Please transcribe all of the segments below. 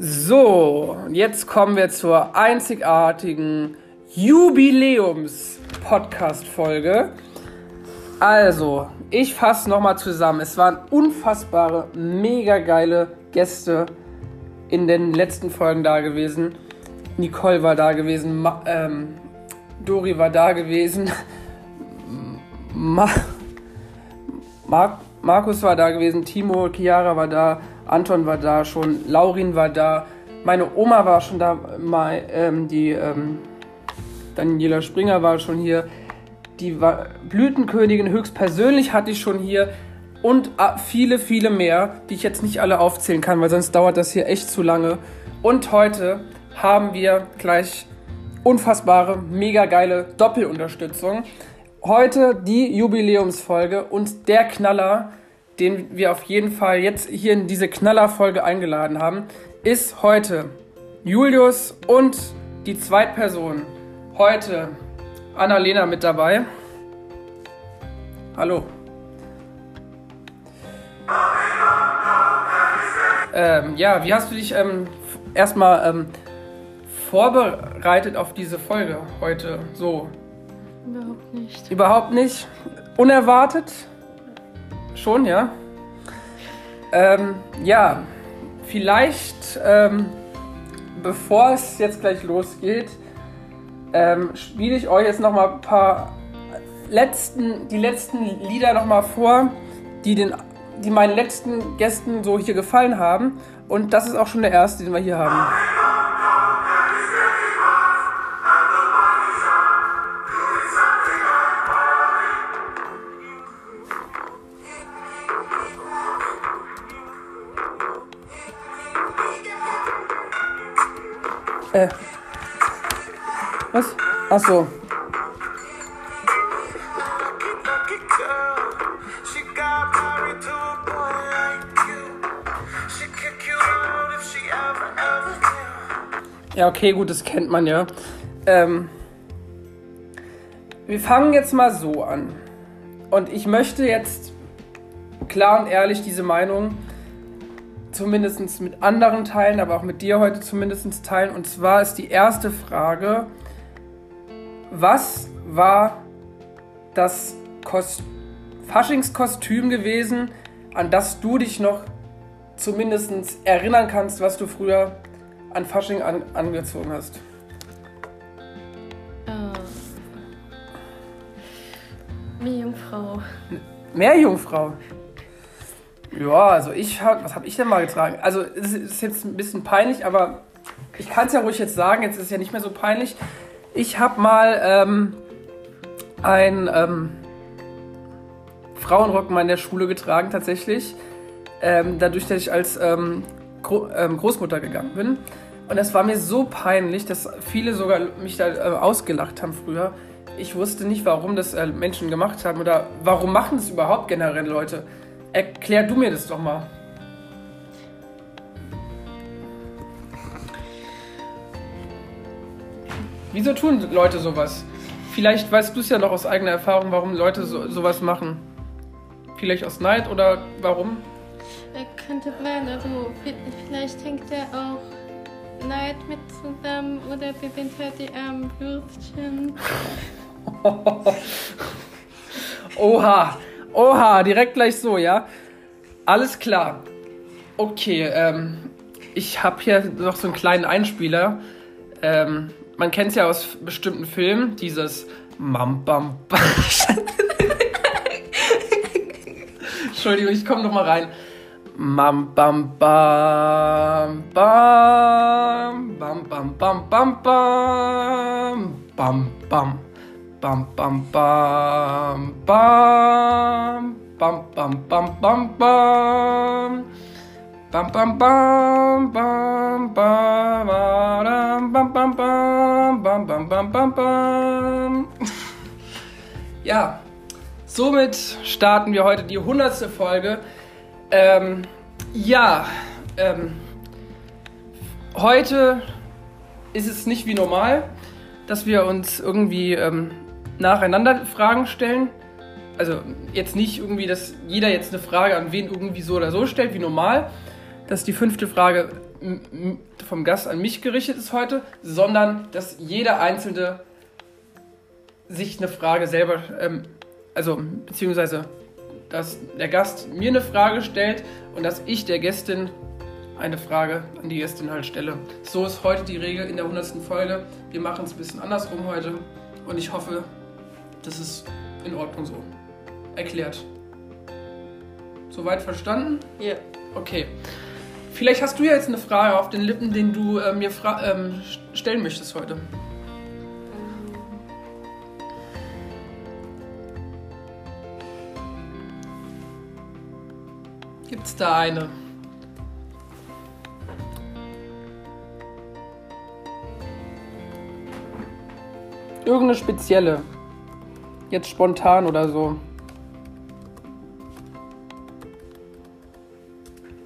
So, jetzt kommen wir zur einzigartigen Jubiläums-Podcast-Folge. Also, ich fasse nochmal zusammen. Es waren unfassbare, mega geile Gäste in den letzten Folgen da gewesen. Nicole war da gewesen, Ma ähm, Dori war da gewesen, Ma Mar Markus war da gewesen, Timo, Chiara war da, Anton war da schon, Laurin war da, meine Oma war schon da, mal, ähm, die ähm, Daniela Springer war schon hier, die war Blütenkönigin höchstpersönlich hatte ich schon hier und ah, viele, viele mehr, die ich jetzt nicht alle aufzählen kann, weil sonst dauert das hier echt zu lange. Und heute haben wir gleich unfassbare, mega geile Doppelunterstützung. Heute die Jubiläumsfolge und der Knaller, den wir auf jeden Fall jetzt hier in diese Knallerfolge eingeladen haben, ist heute Julius und die Zweitperson. Heute Annalena mit dabei. Hallo. Ähm, ja, wie hast du dich ähm, erstmal ähm, vorbereitet auf diese Folge heute? So. Überhaupt nicht. Überhaupt nicht? Unerwartet? Schon, ja? Ähm, ja, vielleicht, ähm, bevor es jetzt gleich losgeht, ähm, spiele ich euch jetzt nochmal ein paar letzten, die letzten Lieder nochmal vor, die, den, die meinen letzten Gästen so hier gefallen haben. Und das ist auch schon der erste, den wir hier haben. She ever, ever will. Ja, okay, gut, das kennt man ja. Ähm, wir fangen jetzt mal so an. Und ich möchte jetzt klar und ehrlich diese Meinung zumindest mit anderen teilen, aber auch mit dir heute zumindest teilen. Und zwar ist die erste Frage, was war das Kos Faschingskostüm gewesen, an das du dich noch zumindest erinnern kannst, was du früher an Fasching an angezogen hast? Äh, Meerjungfrau. Meerjungfrau. Ja, also ich hab, was habe ich denn mal getragen? Also es ist jetzt ein bisschen peinlich, aber ich kann es ja ruhig jetzt sagen. Jetzt ist es ja nicht mehr so peinlich. Ich habe mal ähm, ein ähm, Frauenrock mal in der Schule getragen tatsächlich. Ähm, dadurch, dass ich als ähm, Gro ähm, Großmutter gegangen bin. Und das war mir so peinlich, dass viele sogar mich da äh, ausgelacht haben früher. Ich wusste nicht, warum das äh, Menschen gemacht haben oder warum machen das überhaupt generell Leute. Erklär du mir das doch mal. Wieso tun Leute sowas? Vielleicht weißt du es ja noch aus eigener Erfahrung, warum Leute so, sowas machen. Vielleicht aus Neid oder warum? Er könnte sein, also vi- vielleicht hängt er auch Neid mit zusammen oder bewindet er die armen Würstchen. Oha, oha, direkt gleich so, ja? Alles klar. Okay, ähm, ich habe hier noch so einen kleinen Einspieler. Ähm, man kennt es ja aus bestimmten Filmen, dieses Mam Bam Bam. Entschuldigung, ich komme noch mal rein. Mam Bam Bam Bam Bam Bam Bam Bam Bam Bam Bam Bam Bam Bam Bam Bam Bam Bam Bam Bam Bam bam bam bam bam bam bam bam bam bam bam bam bam Ja, somit starten wir heute die hundertste Folge. Ähm, ja, ähm, heute ist es nicht wie normal, dass wir uns irgendwie ähm, nacheinander Fragen stellen. Also jetzt nicht irgendwie, dass jeder jetzt eine Frage an wen irgendwie so oder so stellt, wie normal. Das ist die fünfte Frage vom Gast an mich gerichtet ist heute, sondern dass jeder Einzelne sich eine Frage selber, ähm, also beziehungsweise dass der Gast mir eine Frage stellt und dass ich der Gästin eine Frage an die Gästin halt stelle. So ist heute die Regel in der 100. Folge. Wir machen es ein bisschen andersrum heute und ich hoffe, das ist in Ordnung so. Erklärt. Soweit verstanden? Ja. Okay. Vielleicht hast du ja jetzt eine Frage auf den Lippen, den du äh, mir ähm, stellen möchtest heute. Gibt's da eine? Irgendeine spezielle. Jetzt spontan oder so.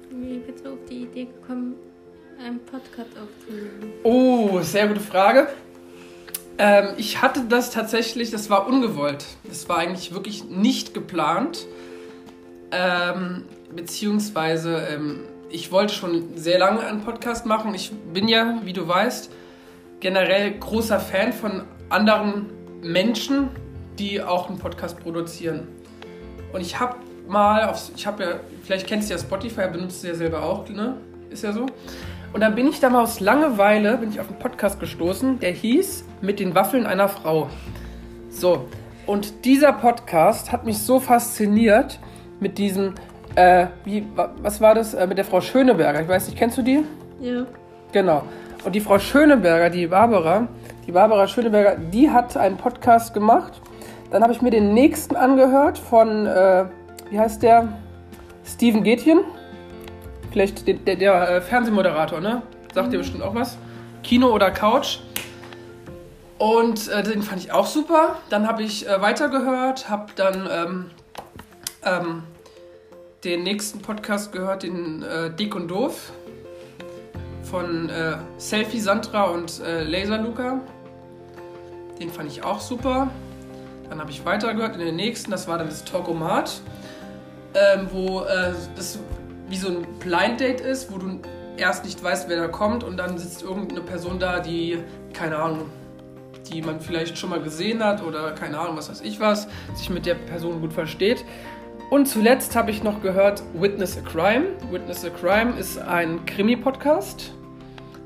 Wie bist du auf die Idee gekommen, einen Podcast aufzunehmen? Oh, sehr gute Frage. Ähm, ich hatte das tatsächlich, das war ungewollt. Das war eigentlich wirklich nicht geplant. Ähm, beziehungsweise, ähm, ich wollte schon sehr lange einen Podcast machen. Ich bin ja, wie du weißt, generell großer Fan von anderen Menschen, die auch einen Podcast produzieren. Und ich habe mal, auf, ich habe ja, vielleicht kennst du ja Spotify, benutzt du ja selber auch, ne? Ist ja so. Und dann bin ich da mal aus Langeweile, bin ich auf einen Podcast gestoßen, der hieß Mit den Waffeln einer Frau. So, und dieser Podcast hat mich so fasziniert mit diesem, äh, wie, wa- was war das, äh, mit der Frau Schöneberger, ich weiß nicht, kennst du die? Ja. Genau. Und die Frau Schöneberger, die Barbara, die Barbara Schöneberger, die hat einen Podcast gemacht. Dann habe ich mir den nächsten angehört von, äh, wie heißt der? Steven Gätjen. Vielleicht der, der, der äh, Fernsehmoderator, ne? Sagt dir bestimmt auch was. Kino oder Couch. Und äh, den fand ich auch super. Dann habe ich äh, weitergehört, habe dann ähm, ähm, den nächsten Podcast gehört, den äh, Dick und Doof von äh, Selfie Sandra und äh, Laser Luca. Den fand ich auch super. Dann habe ich weitergehört in den nächsten, das war dann das Talkomat, ähm, wo äh, das wie so ein Blind Date ist, wo du erst nicht weißt, wer da kommt und dann sitzt irgendeine Person da, die, keine Ahnung, die man vielleicht schon mal gesehen hat oder keine Ahnung, was weiß ich was, sich mit der Person gut versteht. Und zuletzt habe ich noch gehört Witness a Crime. Witness a Crime ist ein Krimi-Podcast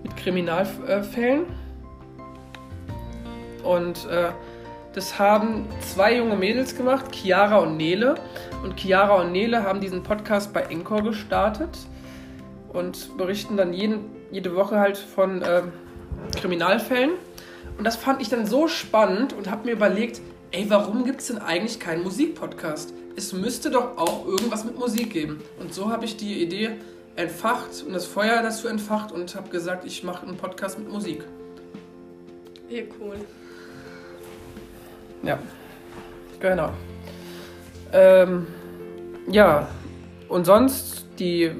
mit Kriminalfällen. Und äh, das haben zwei junge Mädels gemacht, Chiara und Nele. Und Chiara und Nele haben diesen Podcast bei Encore gestartet und berichten dann jeden, jede Woche halt von äh, Kriminalfällen. Und das fand ich dann so spannend und habe mir überlegt, ey, warum gibt es denn eigentlich keinen Musikpodcast? Es müsste doch auch irgendwas mit Musik geben. Und so habe ich die Idee entfacht und das Feuer dazu entfacht und habe gesagt, ich mache einen Podcast mit Musik. Ja, cool. Ja, genau. Ähm, ja, und sonst die.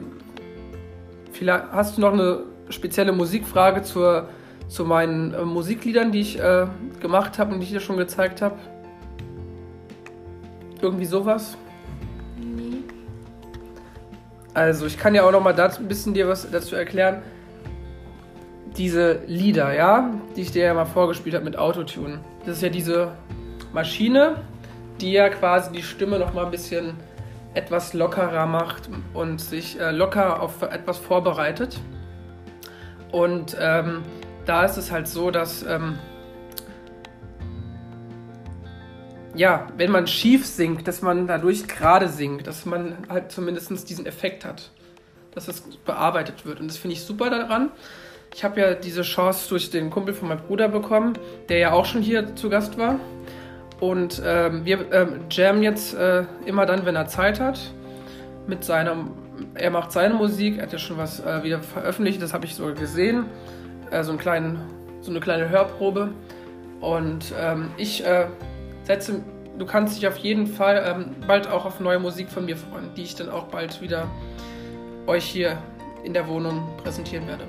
Vielleicht hast du noch eine spezielle Musikfrage zur, zu meinen äh, Musikliedern, die ich äh, gemacht habe und die ich dir schon gezeigt habe? Irgendwie sowas? Nee. Also, ich kann ja auch noch mal dazu, ein bisschen dir was dazu erklären. Diese Lieder, ja, die ich dir ja mal vorgespielt habe mit Autotune. Das ist ja diese Maschine, die ja quasi die Stimme noch mal ein bisschen etwas lockerer macht und sich äh, locker auf etwas vorbereitet. Und ähm, da ist es halt so, dass ähm, ja, wenn man schief singt, dass man dadurch gerade singt, dass man halt zumindest diesen Effekt hat, dass es bearbeitet wird. Und das finde ich super daran. Ich habe ja diese Chance durch den Kumpel von meinem Bruder bekommen, der ja auch schon hier zu Gast war. Und ähm, wir ähm, jammen jetzt äh, immer dann, wenn er Zeit hat, mit seiner, er macht seine Musik, er hat ja schon was äh, wieder veröffentlicht, das habe ich sogar gesehen, äh, so, einen kleinen, so eine kleine Hörprobe. Und ähm, ich äh, setze, du kannst dich auf jeden Fall ähm, bald auch auf neue Musik von mir freuen, die ich dann auch bald wieder euch hier in der Wohnung präsentieren werde.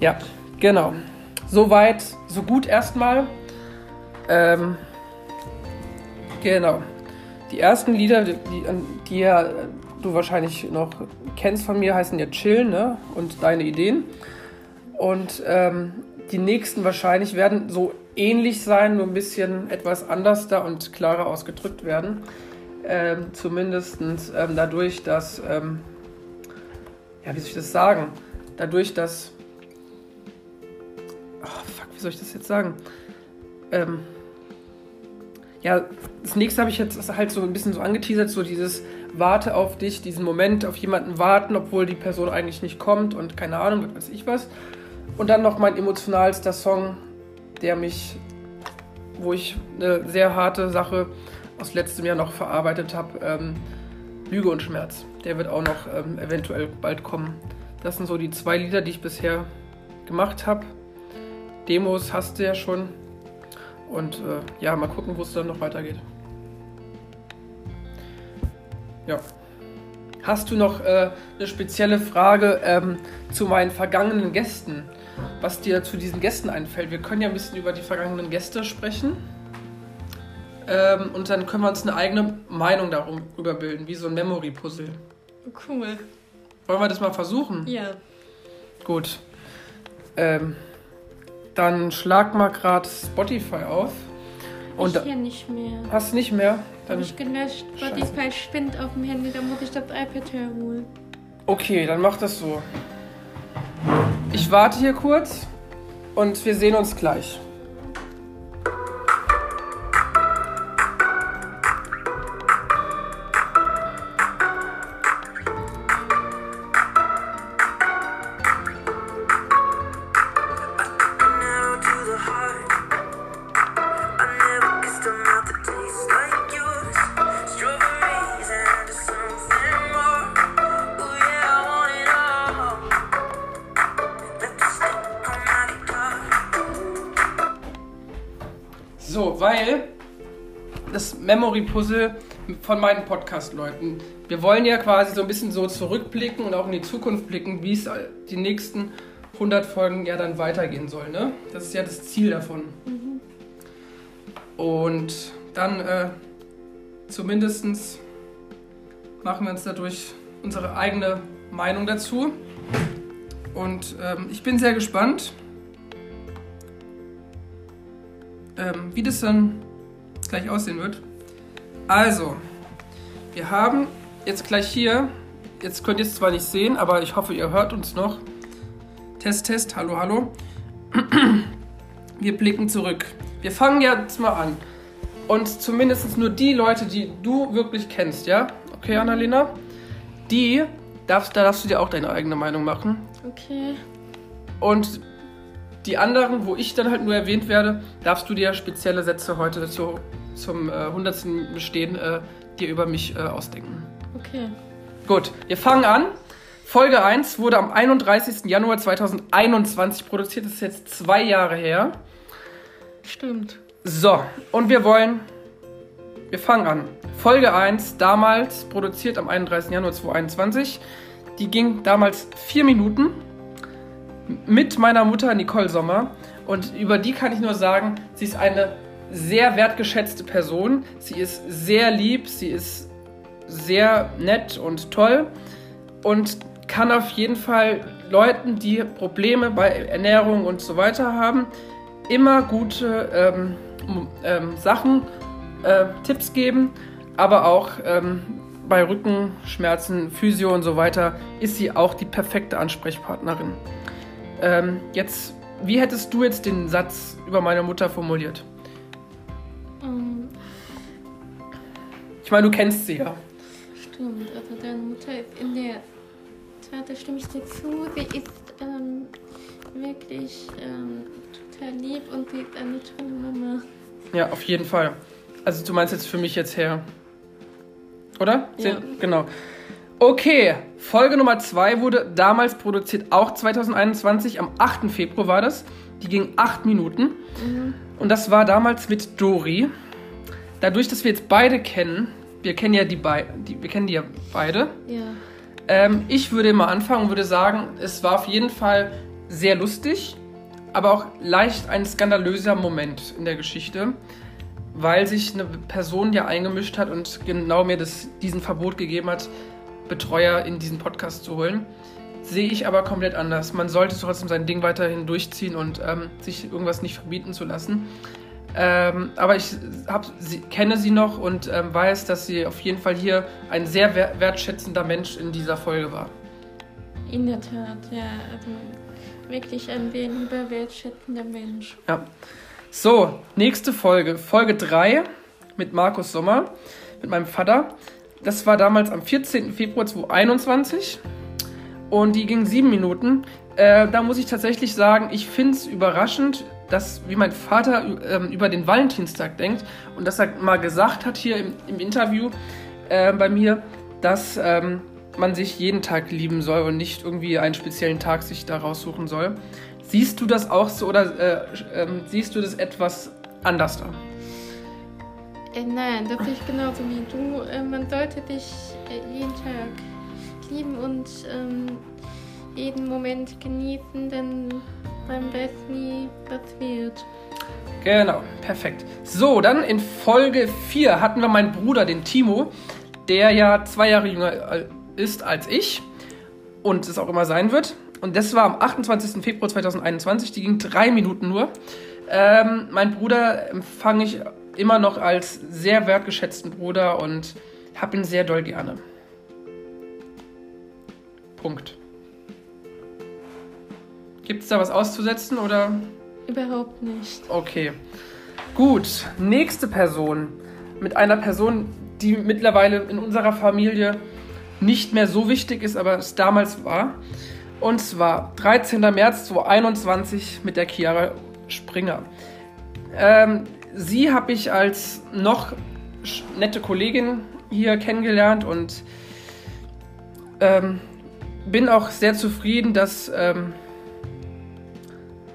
Ja, genau. Soweit, so gut erstmal. Ähm, genau. Die ersten Lieder, die, die, ja du wahrscheinlich noch kennst von mir, heißen ja Chill, ne? Und deine Ideen. Und ähm, die nächsten wahrscheinlich werden so ähnlich sein, nur ein bisschen etwas anders da und klarer ausgedrückt werden. Ähm, Zumindest ähm, dadurch, dass, ähm, ja, wie soll ich das sagen? Dadurch, dass, oh, fuck, wie soll ich das jetzt sagen? Ähm, ja, das nächste habe ich jetzt halt so ein bisschen so angeteasert, so dieses Warte auf dich, diesen Moment auf jemanden warten, obwohl die Person eigentlich nicht kommt und keine Ahnung, was weiß ich was. Und dann noch mein emotionalster Song, der mich, wo ich eine sehr harte Sache aus letztem Jahr noch verarbeitet habe, ähm, Lüge und Schmerz. Der wird auch noch ähm, eventuell bald kommen. Das sind so die zwei Lieder, die ich bisher gemacht habe. Demos hast du ja schon. Und äh, ja, mal gucken, wo es dann noch weitergeht. Ja. Hast du noch äh, eine spezielle Frage ähm, zu meinen vergangenen Gästen? Was dir zu diesen Gästen einfällt? Wir können ja ein bisschen über die vergangenen Gäste sprechen. Ähm, und dann können wir uns eine eigene Meinung darüber bilden, wie so ein Memory-Puzzle. Cool. Wollen wir das mal versuchen? Ja. Gut. Ähm, dann schlag mal gerade Spotify auf. Und ich hier nicht mehr. hast nicht mehr? Dann Habe ich gelöscht. Spotify spinnt auf dem Handy, da muss ich das iPad herholen. Okay, dann mach das so. Ich warte hier kurz und wir sehen uns gleich. Das Memory Puzzle von meinen Podcast-Leuten. Wir wollen ja quasi so ein bisschen so zurückblicken und auch in die Zukunft blicken, wie es die nächsten 100 Folgen ja dann weitergehen soll. Ne? Das ist ja das Ziel davon. Und dann äh, zumindest machen wir uns dadurch unsere eigene Meinung dazu. Und ähm, ich bin sehr gespannt, ähm, wie das dann gleich aussehen wird. Also, wir haben jetzt gleich hier, jetzt könnt ihr es zwar nicht sehen, aber ich hoffe, ihr hört uns noch. Test, Test, hallo, hallo. Wir blicken zurück. Wir fangen jetzt mal an. Und zumindest nur die Leute, die du wirklich kennst, ja? Okay, Annalena? Die, darfst, da darfst du dir auch deine eigene Meinung machen. Okay. Und die anderen, wo ich dann halt nur erwähnt werde, darfst du dir spezielle Sätze heute zu, zum äh, 100. Bestehen äh, dir über mich äh, ausdenken. Okay. Gut, wir fangen an. Folge 1 wurde am 31. Januar 2021 produziert. Das ist jetzt zwei Jahre her. Stimmt. So, und wir wollen. Wir fangen an. Folge 1, damals produziert am 31. Januar 2021. Die ging damals vier Minuten mit meiner Mutter Nicole Sommer. Und über die kann ich nur sagen, sie ist eine sehr wertgeschätzte Person. Sie ist sehr lieb, sie ist sehr nett und toll und kann auf jeden Fall Leuten, die Probleme bei Ernährung und so weiter haben, immer gute ähm, ähm, Sachen, äh, Tipps geben, aber auch ähm, bei Rückenschmerzen, Physio und so weiter ist sie auch die perfekte Ansprechpartnerin. Ähm, jetzt, wie hättest du jetzt den Satz über meine Mutter formuliert? Ich meine, du kennst sie ja. stimmt. Also deine Mutter ist in der Tat, da stimme ich dir zu. Sie ist ähm, wirklich ähm, total lieb und sie ist eine tolle Mama. Ja, auf jeden Fall. Also du meinst jetzt für mich jetzt her. Oder? Ja. Genau. Okay, Folge Nummer 2 wurde damals produziert, auch 2021, am 8. Februar war das. Die ging 8 Minuten. Und das war damals mit Dori. Dadurch, dass wir jetzt beide kennen, wir kennen ja die beiden, wir kennen die ja beide. Ja. Ähm, ich würde mal anfangen und würde sagen, es war auf jeden Fall sehr lustig, aber auch leicht ein skandalöser Moment in der Geschichte, weil sich eine Person ja eingemischt hat und genau mir das, diesen Verbot gegeben hat, Betreuer in diesen Podcast zu holen. Sehe ich aber komplett anders. Man sollte trotzdem sein Ding weiterhin durchziehen und ähm, sich irgendwas nicht verbieten zu lassen. Ähm, aber ich hab, sie, kenne sie noch und ähm, weiß, dass sie auf jeden Fall hier ein sehr wer wertschätzender Mensch in dieser Folge war. In der Tat, ja. Also wirklich ein lieber, wertschätzender Mensch. Ja. So, nächste Folge. Folge 3 mit Markus Sommer, mit meinem Vater. Das war damals am 14. Februar 2021 und die ging sieben Minuten. Äh, da muss ich tatsächlich sagen, ich finde es überraschend, dass, wie mein Vater ähm, über den Valentinstag denkt und dass er mal gesagt hat hier im, im Interview äh, bei mir, dass ähm, man sich jeden Tag lieben soll und nicht irgendwie einen speziellen Tag sich da raussuchen soll. Siehst du das auch so oder äh, ähm, siehst du das etwas anders da? Äh, nein, das sehe ich genauso wie du. Äh, man sollte dich äh, jeden Tag lieben und ähm, jeden Moment genießen, denn nie, was wird. Genau, perfekt. So, dann in Folge 4 hatten wir meinen Bruder, den Timo, der ja zwei Jahre jünger äh, ist als ich und es auch immer sein wird. Und das war am 28. Februar 2021, die ging drei Minuten nur. Ähm, mein Bruder empfange ich immer noch als sehr wertgeschätzten Bruder und habe ihn sehr doll gerne. Punkt. Gibt es da was auszusetzen oder? Überhaupt nicht. Okay. Gut, nächste Person. Mit einer Person, die mittlerweile in unserer Familie nicht mehr so wichtig ist, aber es damals war. Und zwar 13. März 2021 mit der Chiara Springer. Ähm, sie habe ich als noch nette Kollegin hier kennengelernt und ähm, bin auch sehr zufrieden, dass ähm,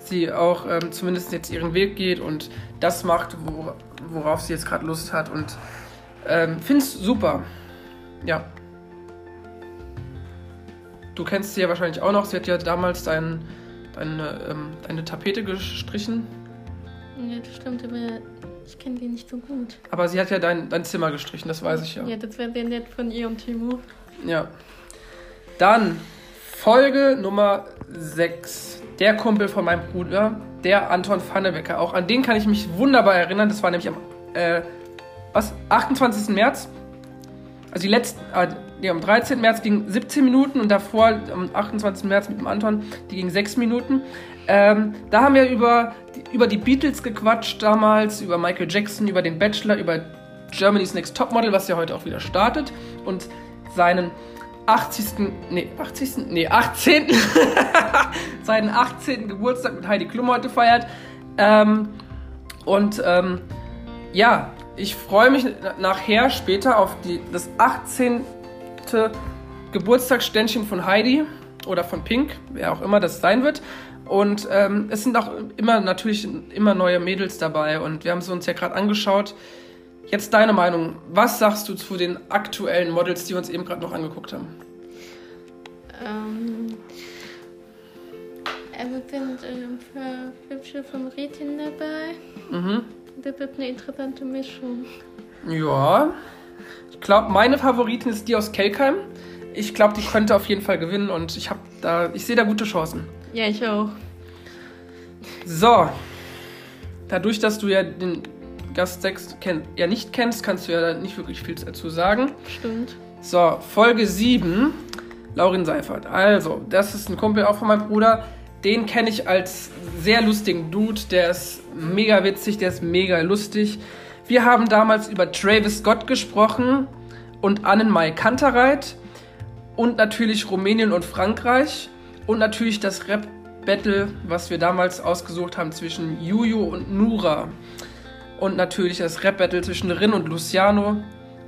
sie auch ähm, zumindest jetzt ihren Weg geht und das macht, wo, worauf sie jetzt gerade Lust hat. Und ähm, finde es super. Ja. Du kennst sie ja wahrscheinlich auch noch. Sie hat ja damals dein, deine, ähm, deine Tapete gestrichen. Ja, das stimmt, aber ich kenne die nicht so gut. Aber sie hat ja dein, dein Zimmer gestrichen, das weiß ich ja. Ja, das wäre sehr nett von ihr und Timo. Ja. Dann Folge Nummer 6. Der Kumpel von meinem Bruder, der Anton Pfannewecker. Auch an den kann ich mich wunderbar erinnern. Das war nämlich am äh, was, 28. März. Also die letzten, äh, nee, am 13. März ging 17 Minuten und davor am 28. März mit dem Anton, die ging 6 Minuten. Ähm, da haben wir über, über die Beatles gequatscht damals, über Michael Jackson, über den Bachelor, über Germany's Next Topmodel, was ja heute auch wieder startet. Und seinen 80. Nee, 80. Nee, 18. seinen 18. Geburtstag mit Heidi Klum heute feiert. Ähm, und ähm, ja, ich freue mich nachher später auf die, das 18. Geburtstagsständchen von Heidi oder von Pink, wer auch immer das sein wird. Und ähm, es sind auch immer natürlich immer neue Mädels dabei und wir haben sie uns ja gerade angeschaut. Jetzt deine Meinung. Was sagst du zu den aktuellen Models, die wir uns eben gerade noch angeguckt haben? Ähm, also sind ähm, für hübsche Favoriten dabei. Mhm. Das wird eine interessante Mischung. Ja. Ich glaube, meine Favoritin ist die aus Kelkheim. Ich glaube, die könnte auf jeden Fall gewinnen und ich habe da, ich sehe da gute Chancen. Ja, ich auch. So. Dadurch, dass du ja den Gast 6 kenn ja nicht kennst, kannst du ja nicht wirklich viel dazu sagen. Stimmt. So, Folge 7. Laurin Seifert. Also, das ist ein Kumpel auch von meinem Bruder. Den kenne ich als sehr lustigen Dude. Der ist mega witzig, der ist mega lustig. Wir haben damals über Travis Scott gesprochen und Annenmai Kantereit und natürlich Rumänien und Frankreich und natürlich das Rap-Battle, was wir damals ausgesucht haben zwischen Juju und Nura. Und natürlich das Rap-Battle zwischen Rin und Luciano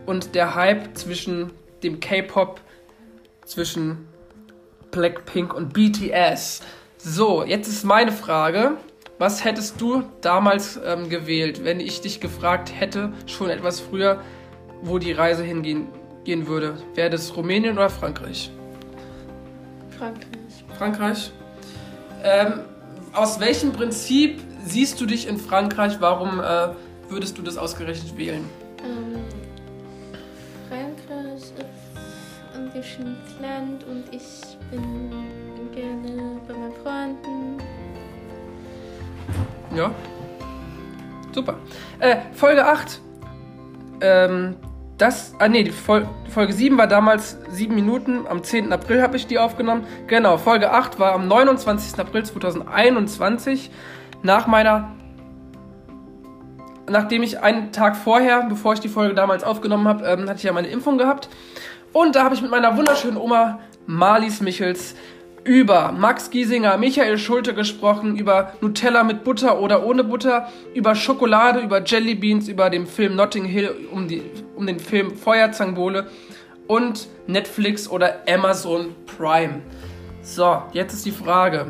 und der Hype zwischen dem K-Pop, zwischen Blackpink und BTS. So, jetzt ist meine Frage. Was hättest du damals ähm, gewählt, wenn ich dich gefragt hätte, schon etwas früher, wo die Reise hingehen gehen würde? Wäre das Rumänien oder Frankreich? Frankreich. Frankreich. Ähm, aus welchem Prinzip siehst du dich in Frankreich? Warum äh, würdest du das ausgerechnet wählen? Ähm, Frankreich ist ein exotischen Land und ich bin gerne bei meinen Freunden. Ja. Super. Äh, Folge 8. Ähm, das, ah nee, die Fol Folge 7 war damals 7 Minuten. Am 10. April habe ich die aufgenommen. Genau, Folge 8 war am 29. April 2021. Nach meiner. Nachdem ich einen Tag vorher, bevor ich die Folge damals aufgenommen habe, ähm, hatte ich ja meine Impfung gehabt. Und da habe ich mit meiner wunderschönen Oma Marlies Michels über Max Giesinger, Michael Schulte gesprochen, über Nutella mit Butter oder ohne Butter, über Schokolade, über Jellybeans, über den Film Notting Hill, um, die, um den Film Feuerzangenbowle und Netflix oder Amazon Prime. So, jetzt ist die Frage.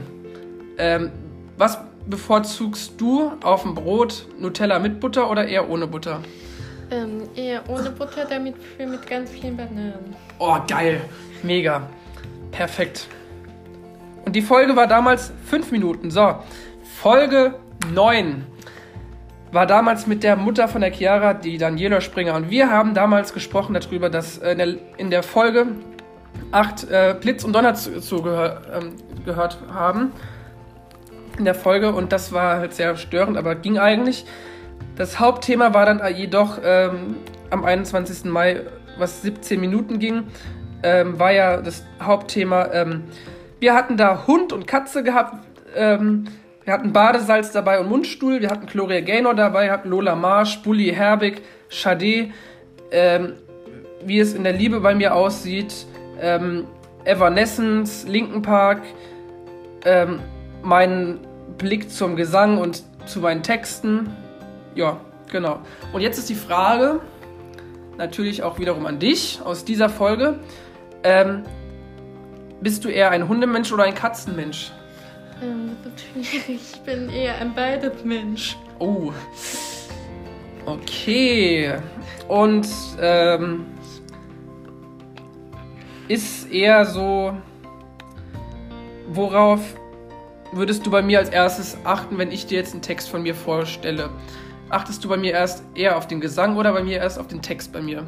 Ähm, was bevorzugst du auf dem Brot? Nutella mit Butter oder eher ohne Butter? Ähm, eher ohne Butter, damit für mit ganz vielen Bananen. Oh, geil. Mega. Perfekt. Und die Folge war damals 5 Minuten. So, Folge 9 war damals mit der Mutter von der Chiara, die Daniela Springer. Und wir haben damals gesprochen darüber, dass äh, in der, in der Folge 8 äh, Blitz und Donner zu, zu gehör, ähm, gehört haben. In der Folge. Und das war halt sehr störend, aber ging eigentlich. Das Hauptthema war dann jedoch ähm, am 21. Mai, was 17 Minuten ging, ähm, war ja das Hauptthema. Ähm, wir hatten da Hund und Katze gehabt. Ähm, wir hatten Badesalz dabei und Mundstuhl. Wir hatten Gloria Gaynor dabei, wir hatten Lola Marsch, Bully Herbig, Sade. Ähm, wie es in der Liebe bei mir aussieht. Ähm, Evanescence, Linken Park. Ähm, meinen Blick zum Gesang und zu meinen Texten. Ja, genau. Und jetzt ist die Frage, natürlich auch wiederum an dich aus dieser Folge. Ähm, bist du eher ein Hundemensch oder ein Katzenmensch? Ähm, das schwierig. Ich bin eher ein beides Mensch. Oh. Okay. Und ähm, ist eher so, worauf würdest du bei mir als erstes achten, wenn ich dir jetzt einen Text von mir vorstelle? Achtest du bei mir erst eher auf den Gesang oder bei mir erst auf den Text bei mir?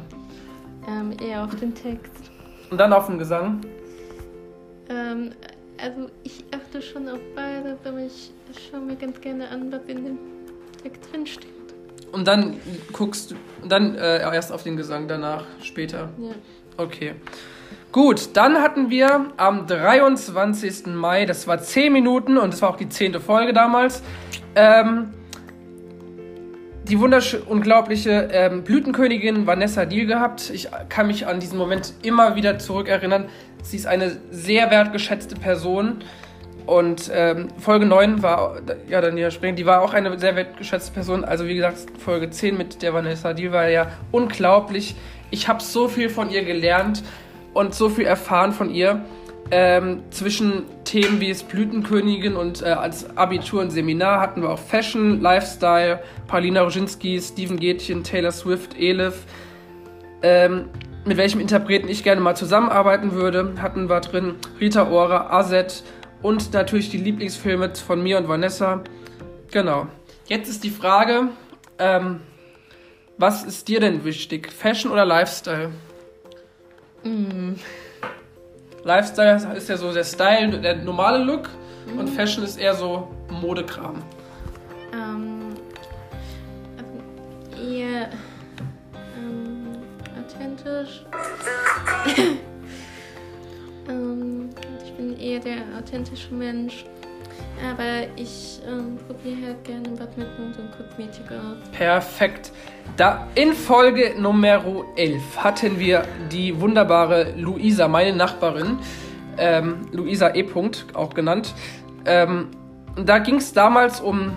Ähm, eher auf den Text. Und dann auf den Gesang? Ähm, also ich achte schon auf beides, aber ich schaue mir ganz gerne an, was in dem Text drin steht. Und dann guckst du, und dann äh, erst auf den Gesang danach, später. Ja. Okay. Gut, dann hatten wir am 23. Mai, das war 10 Minuten und das war auch die zehnte Folge damals, ähm, die wunderschöne, unglaubliche ähm, Blütenkönigin Vanessa Deal gehabt. Ich kann mich an diesen Moment immer wieder zurückerinnern. Sie ist eine sehr wertgeschätzte Person. Und ähm, Folge 9 war, ja, Daniela Spring, die war auch eine sehr wertgeschätzte Person. Also wie gesagt, Folge 10 mit der Vanessa Deal war ja unglaublich. Ich habe so viel von ihr gelernt und so viel erfahren von ihr. Ähm, zwischen Themen wie es Blütenkönigin und äh, als Abitur und Seminar hatten wir auch Fashion, Lifestyle, Paulina Roginski, Steven Gätchen, Taylor Swift, Elif. Ähm, mit welchem Interpreten ich gerne mal zusammenarbeiten würde, hatten wir drin Rita Ora, Azet und natürlich die Lieblingsfilme von mir und Vanessa. Genau. Jetzt ist die Frage, ähm, was ist dir denn wichtig? Fashion oder Lifestyle? Mm. Lifestyle ist ja so der Style, der normale Look und Fashion ist eher so Modekram. Ähm, eher ähm, authentisch. ähm, ich bin eher der authentische Mensch. Aber ich ähm, probiere halt gerne Mund und Kosmetik aus. Perfekt. Da in Folge Nummer 11 hatten wir die wunderbare Luisa, meine Nachbarin, ähm, Luisa E. auch genannt. Ähm, da ging es damals um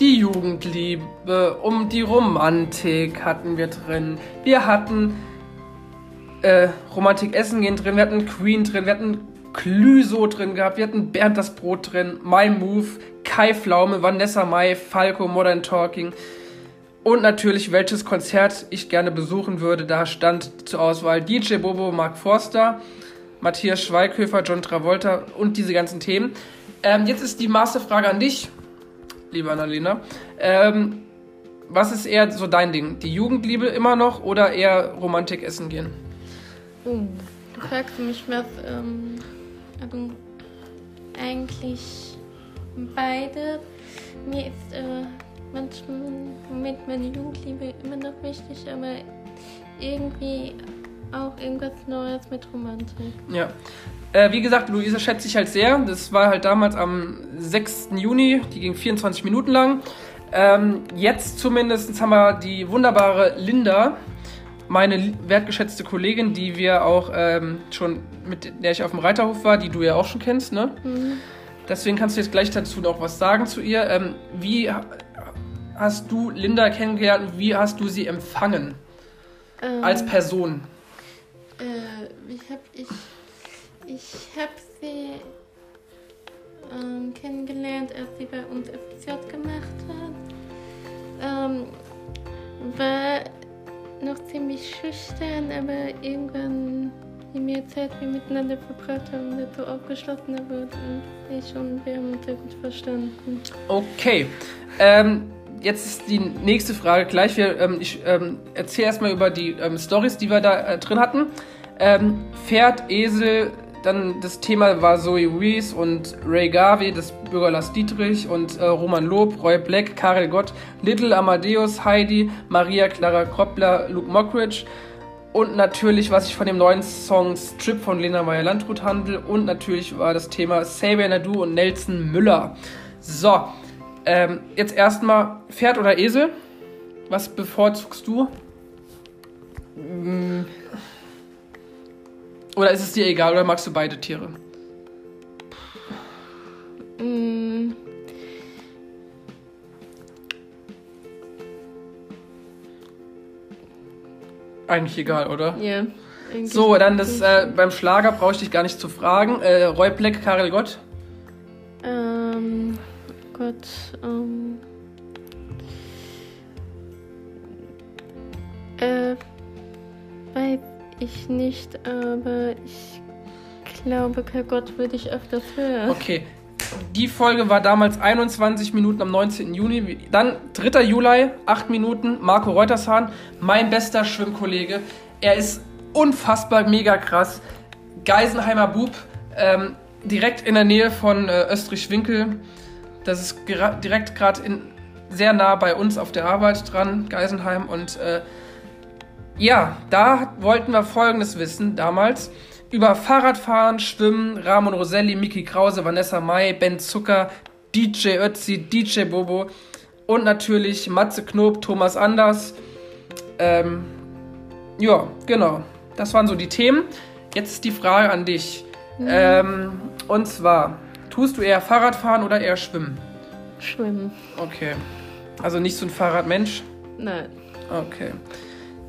die Jugendliebe, um die Romantik hatten wir drin. Wir hatten äh, Romantik Essen gehen drin, wir hatten Queen drin, wir hatten Clüso drin gehabt, wir hatten Bernd das Brot drin, My Move, Kai Pflaume, Vanessa Mai, Falco, Modern Talking. Und natürlich, welches Konzert ich gerne besuchen würde. Da stand zur Auswahl DJ Bobo, Mark Forster, Matthias Schweighöfer, John Travolta und diese ganzen Themen. Ähm, jetzt ist die Masterfrage an dich, liebe Annalena. Ähm, was ist eher so dein Ding? Die Jugendliebe immer noch oder eher Romantik essen gehen? Uh, du fragst mich was, ähm, also eigentlich beide. Mir ist äh, manchmal Moment meine Jugendliebe immer noch wichtig, aber irgendwie auch irgendwas Neues mit Romantik. Ja. Äh, wie gesagt, Luise schätze ich halt sehr. Das war halt damals am 6. Juni, die ging 24 Minuten lang. Ähm, jetzt zumindest haben wir die wunderbare Linda, meine wertgeschätzte Kollegin, die wir auch ähm, schon, mit der ich auf dem Reiterhof war, die du ja auch schon kennst, ne? Mhm. Deswegen kannst du jetzt gleich dazu noch was sagen zu ihr. Ähm, wie ha- hast du Linda kennengelernt und wie hast du sie empfangen Ähm, als Person? Äh, wie hab ich. Ich hab sie ähm, kennengelernt, als sie bei uns FZ gemacht hat. Ähm, war noch ziemlich schüchtern, aber irgendwann, je mehr Zeit wir miteinander verbracht haben, dazu aufgeschlossener wurden. Ich und wir haben uns sehr gut verstanden. Okay. Ähm, jetzt ist die nächste Frage gleich. Wir, ähm, ich ähm, erzähle erstmal über die ähm, Stories, die wir da äh, drin hatten. Ähm, Pferd, Esel, dann das Thema war Zoe Rees und Ray Garvey, das Bürger Lars Dietrich und äh, Roman Lob, Roy Black, Karel Gott, Little Amadeus, Heidi, Maria Clara Kroppler, Luke Mockridge und natürlich, was ich von dem neuen Song Strip von Lena Meyer-Landrut handle. Und natürlich war das Thema Xavier Nadu und Nelson Müller. So, ähm, jetzt erstmal Pferd oder Esel? Was bevorzugst du? Mm. Oder ist es dir egal oder magst du beide Tiere? Mm, Eigentlich egal, oder? ja. eigentlich So, dann das äh, beim Schlager brauche ich dich gar nicht zu fragen. Äh, Roy Black, Karel Gott. Ähm, Gott, ähm. Äh, weiß ich nicht, aber ich glaube, Herr Gott würde ich öfters hören. Okay. Die Folge war damals 21 Minuten am 19. Juni. Dann 3. Juli, 8 Minuten, Marco Reutershahn, mein bester Schwimmkollege. Er ist unfassbar mega krass. Geisenheimer Bub, ähm, direkt in der Nähe von äh, Österreich-Winkel. Das ist direkt gerade sehr nah bei uns auf der Arbeit dran, Geisenheim. Und äh, ja, da wollten wir Folgendes wissen damals. Über Fahrradfahren, Schwimmen, Ramon Roselli, Miki Krause, Vanessa Mai, Ben Zucker, DJ Ötzi, DJ Bobo und natürlich Matze Knob, Thomas Anders. Ähm, ja, genau. Das waren so die Themen. Jetzt ist die Frage an dich. Ähm, und zwar, tust du eher Fahrradfahren oder eher Schwimmen? Schwimmen. Okay. Also nicht so ein Fahrradmensch? Nein. Okay.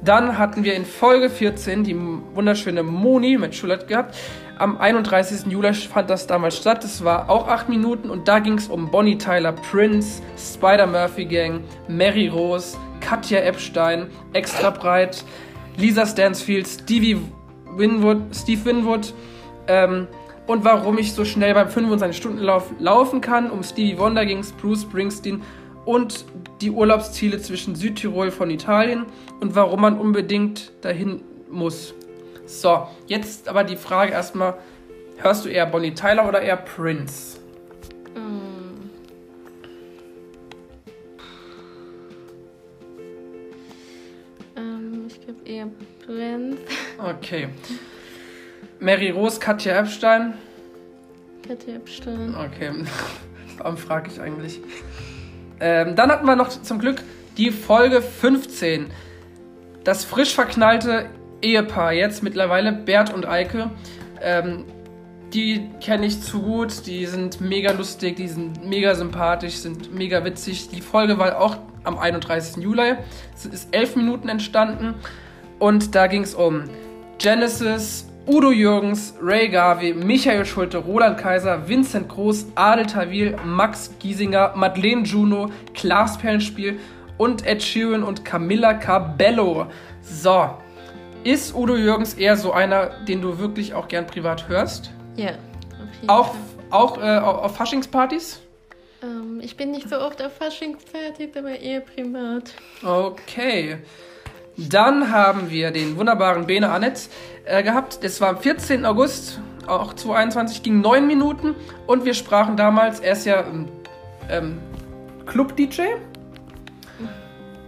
Dann hatten wir in Folge 14 die wunderschöne Moni mit Schulert gehabt. Am 31. Juli fand das damals statt. Das war auch 8 Minuten und da ging es um Bonnie Tyler, Prince, Spider-Murphy Gang, Mary Rose, Katja Epstein, Extra Breit, Lisa Stansfield, Stevie Winwood, Steve Winwood. Ähm, und warum ich so schnell beim 25-Stunden-Lauf laufen kann. Um Stevie Wonder ging es, Bruce Springsteen und die Urlaubsziele zwischen Südtirol von Italien und warum man unbedingt dahin muss. So, jetzt aber die Frage erstmal, hörst du eher Bonnie Tyler oder eher Prince? Ähm. Ähm, ich glaube eher Prinz. Okay. Mary Rose, Katja Epstein. Katja Epstein. Okay, warum frage ich eigentlich? Ähm, dann hatten wir noch zum Glück die Folge 15. Das frisch verknallte Ehepaar, jetzt mittlerweile Bert und Eike. Ähm, die kenne ich zu gut, die sind mega lustig, die sind mega sympathisch, sind mega witzig. Die Folge war auch am 31. Juli. Es ist elf Minuten entstanden und da ging es um Genesis, Udo Jürgens, Ray Garvey, Michael Schulte, Roland Kaiser, Vincent Groß, Adel Tawil, Max Giesinger, Madeleine Juno, Klaas Perlenspiel und Ed Sheeran und Camilla Cabello. So, ist Udo Jürgens eher so einer, den du wirklich auch gern privat hörst? Ja, auf jeden Auch, Fall. auch äh, auf auf Faschingspartys? Ähm, ich bin nicht so oft auf Faschingspartys, aber eher privat. Okay. Dann haben wir den wunderbaren Bene Annetz äh, gehabt. Das war am 14. August, auch 2021, ging neun Minuten. Und wir sprachen damals, er ist ja ähm, ähm, Club-DJ.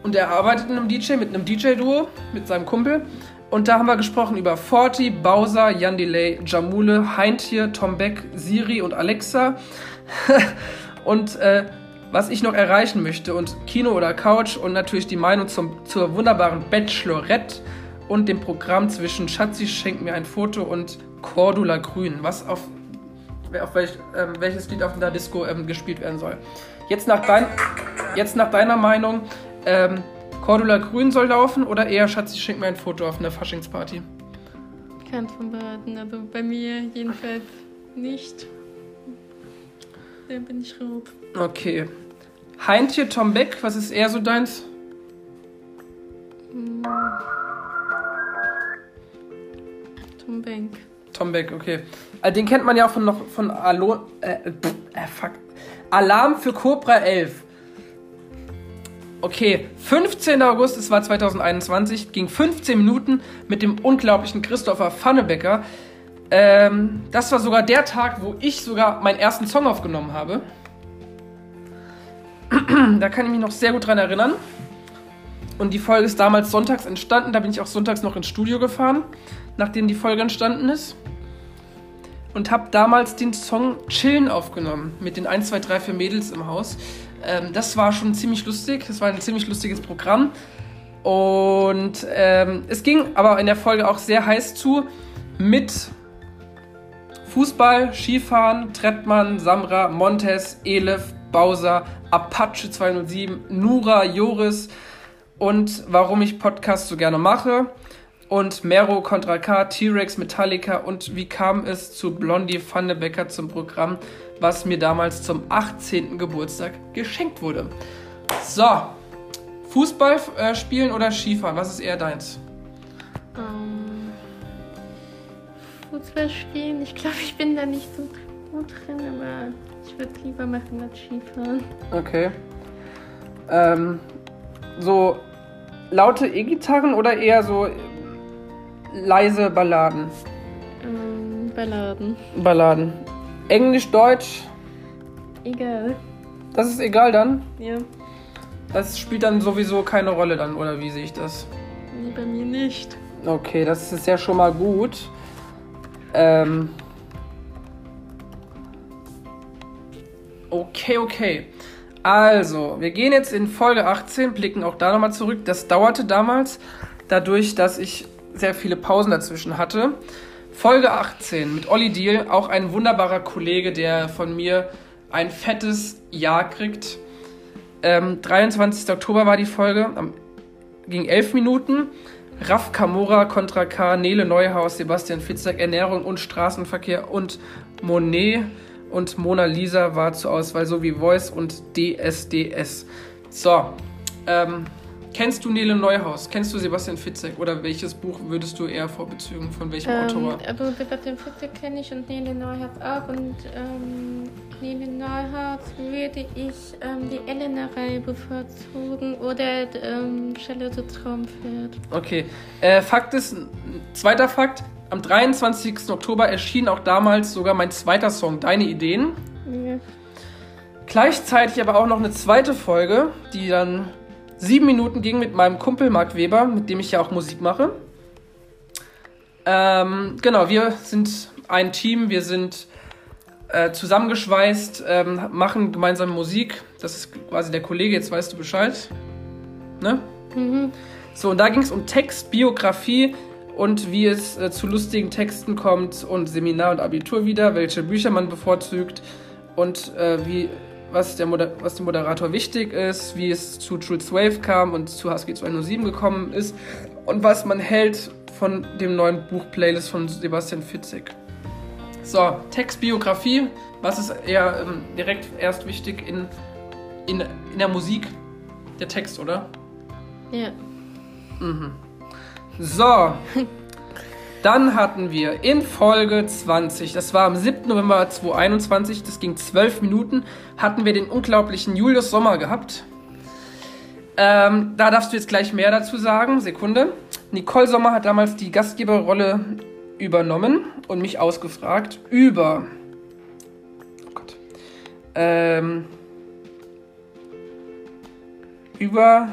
Und er arbeitet in einem DJ mit einem DJ-Duo, mit seinem Kumpel. Und da haben wir gesprochen über Forti, Bowser, Jan Delay, Jamule, Heintje, Tom Beck, Siri und Alexa. und äh, was ich noch erreichen möchte und Kino oder Couch und natürlich die Meinung zum, zur wunderbaren Bachelorette und dem Programm zwischen Schatzi schenkt mir ein Foto und Cordula Grün, was auf, auf welch, ähm, welches Lied auf der Disco ähm, gespielt werden soll. Jetzt nach, dein, jetzt nach deiner Meinung, ähm, Cordula Grün soll laufen oder eher Schatzi schenkt mir ein Foto auf einer Faschingsparty? Keins von beiden. Also bei mir jedenfalls nicht. Da bin ich rot. Okay. Heintje, Tom Beck, was ist eher so deins? Tom Bank. Tom Beck, okay. Äh, Den kennt man ja auch von noch von Alo äh, pff, äh, fuck. Alarm für Cobra 11. Okay, 15. August, es war 2021, ging 15 Minuten mit dem unglaublichen Christopher Pfannebecker. Ähm, das war sogar der Tag, wo ich sogar meinen ersten Song aufgenommen habe. Da kann ich mich noch sehr gut dran erinnern. Und die Folge ist damals sonntags entstanden. Da bin ich auch sonntags noch ins Studio gefahren, nachdem die Folge entstanden ist. Und habe damals den Song Chillen aufgenommen mit den 1, 2, 3, 4 Mädels im Haus. Ähm, das war schon ziemlich lustig. Das war ein ziemlich lustiges Programm. Und ähm, es ging aber in der Folge auch sehr heiß zu mit Fußball, Skifahren, Trettmann, Samra, Montes, Elef, Bowser, Apache 207, Nura, Joris und warum ich Podcasts so gerne mache. Und Mero, Contra K, T-Rex, Metallica und wie kam es zu Blondie Vandebecker zum Programm, was mir damals zum 18. Geburtstag geschenkt wurde. So, Fußball äh, spielen oder Skifahren, was ist eher deins? Ähm, Fußball spielen. Ich glaube, ich bin da nicht so gut drin, aber ich würde lieber machen als Skifahren. Okay. Ähm, so laute E-Gitarren oder eher so leise Balladen? Ähm, Balladen. Balladen. Englisch, Deutsch, Egal. das ist egal dann. Ja, Das spielt dann sowieso keine Rolle dann, oder wie sehe ich das? nee, bei mir nicht. Okay, das ist ja schon mal gut. Ähm. Okay, okay. Also, wir gehen jetzt in Folge 18, blicken auch da nochmal zurück. Das dauerte damals, dadurch, dass ich sehr viele Pausen dazwischen hatte. Folge 18 mit Olli Deal, auch ein wunderbarer Kollege, der von mir ein fettes Ja kriegt. Ähm, 23. Oktober war die Folge, am, ging 11 Minuten. Raf Kamora, Contra K, Nele Neuhaus, Sebastian Fitzek, Ernährung und Straßenverkehr und Monet und Mona Lisa war zur Auswahl sowie Voice und DSDS. So, ähm, kennst du Nele Neuhaus? Kennst du Sebastian Fitzek? Oder welches Buch würdest du eher vorbezogen? Von welchem Ähm, Autor? also Sebastian Fitzek kenne ich und Nele Neuhaus auch. Und ähm, Nele Neuhaus würde ich ähm, die Elena-Reihe bevorzugen oder ähm, Charlotte Traumfeld. Okay. Äh, Fakt ist, zweiter Fakt, am 23. Oktober erschien auch damals sogar mein zweiter Song, Deine Ideen. Ja. Gleichzeitig aber auch noch eine zweite Folge, die dann sieben Minuten ging mit meinem Kumpel Marc Weber, mit dem ich ja auch Musik mache. Ähm, genau, wir sind ein Team, wir sind äh, zusammengeschweißt, ähm, machen gemeinsam Musik. Das ist quasi der Kollege, jetzt weißt du Bescheid. Ne? Mhm. So, und da ging es um Text, Biografie und wie es äh, zu lustigen Texten kommt und Seminar und Abitur wieder, welche Bücher man bevorzugt und äh, wie, was, der Moder was dem Moderator wichtig ist, wie es zu Jules Wave kam und zu Husky 207 gekommen ist und was man hält von dem neuen Buch Playlist von Sebastian Fitzek. So, Text, Biografie, was ist eher ähm, direkt erst wichtig in, in, in der Musik? Der Text, oder? Ja. So. Dann hatten wir in Folge 20, das war am 7. November 2021, das ging 12 Minuten, hatten wir den unglaublichen Julius Sommer gehabt. Ähm, da darfst du jetzt gleich mehr dazu sagen. Sekunde. Nicole Sommer hat damals die Gastgeberrolle übernommen und mich ausgefragt über. Oh Gott. Ähm, über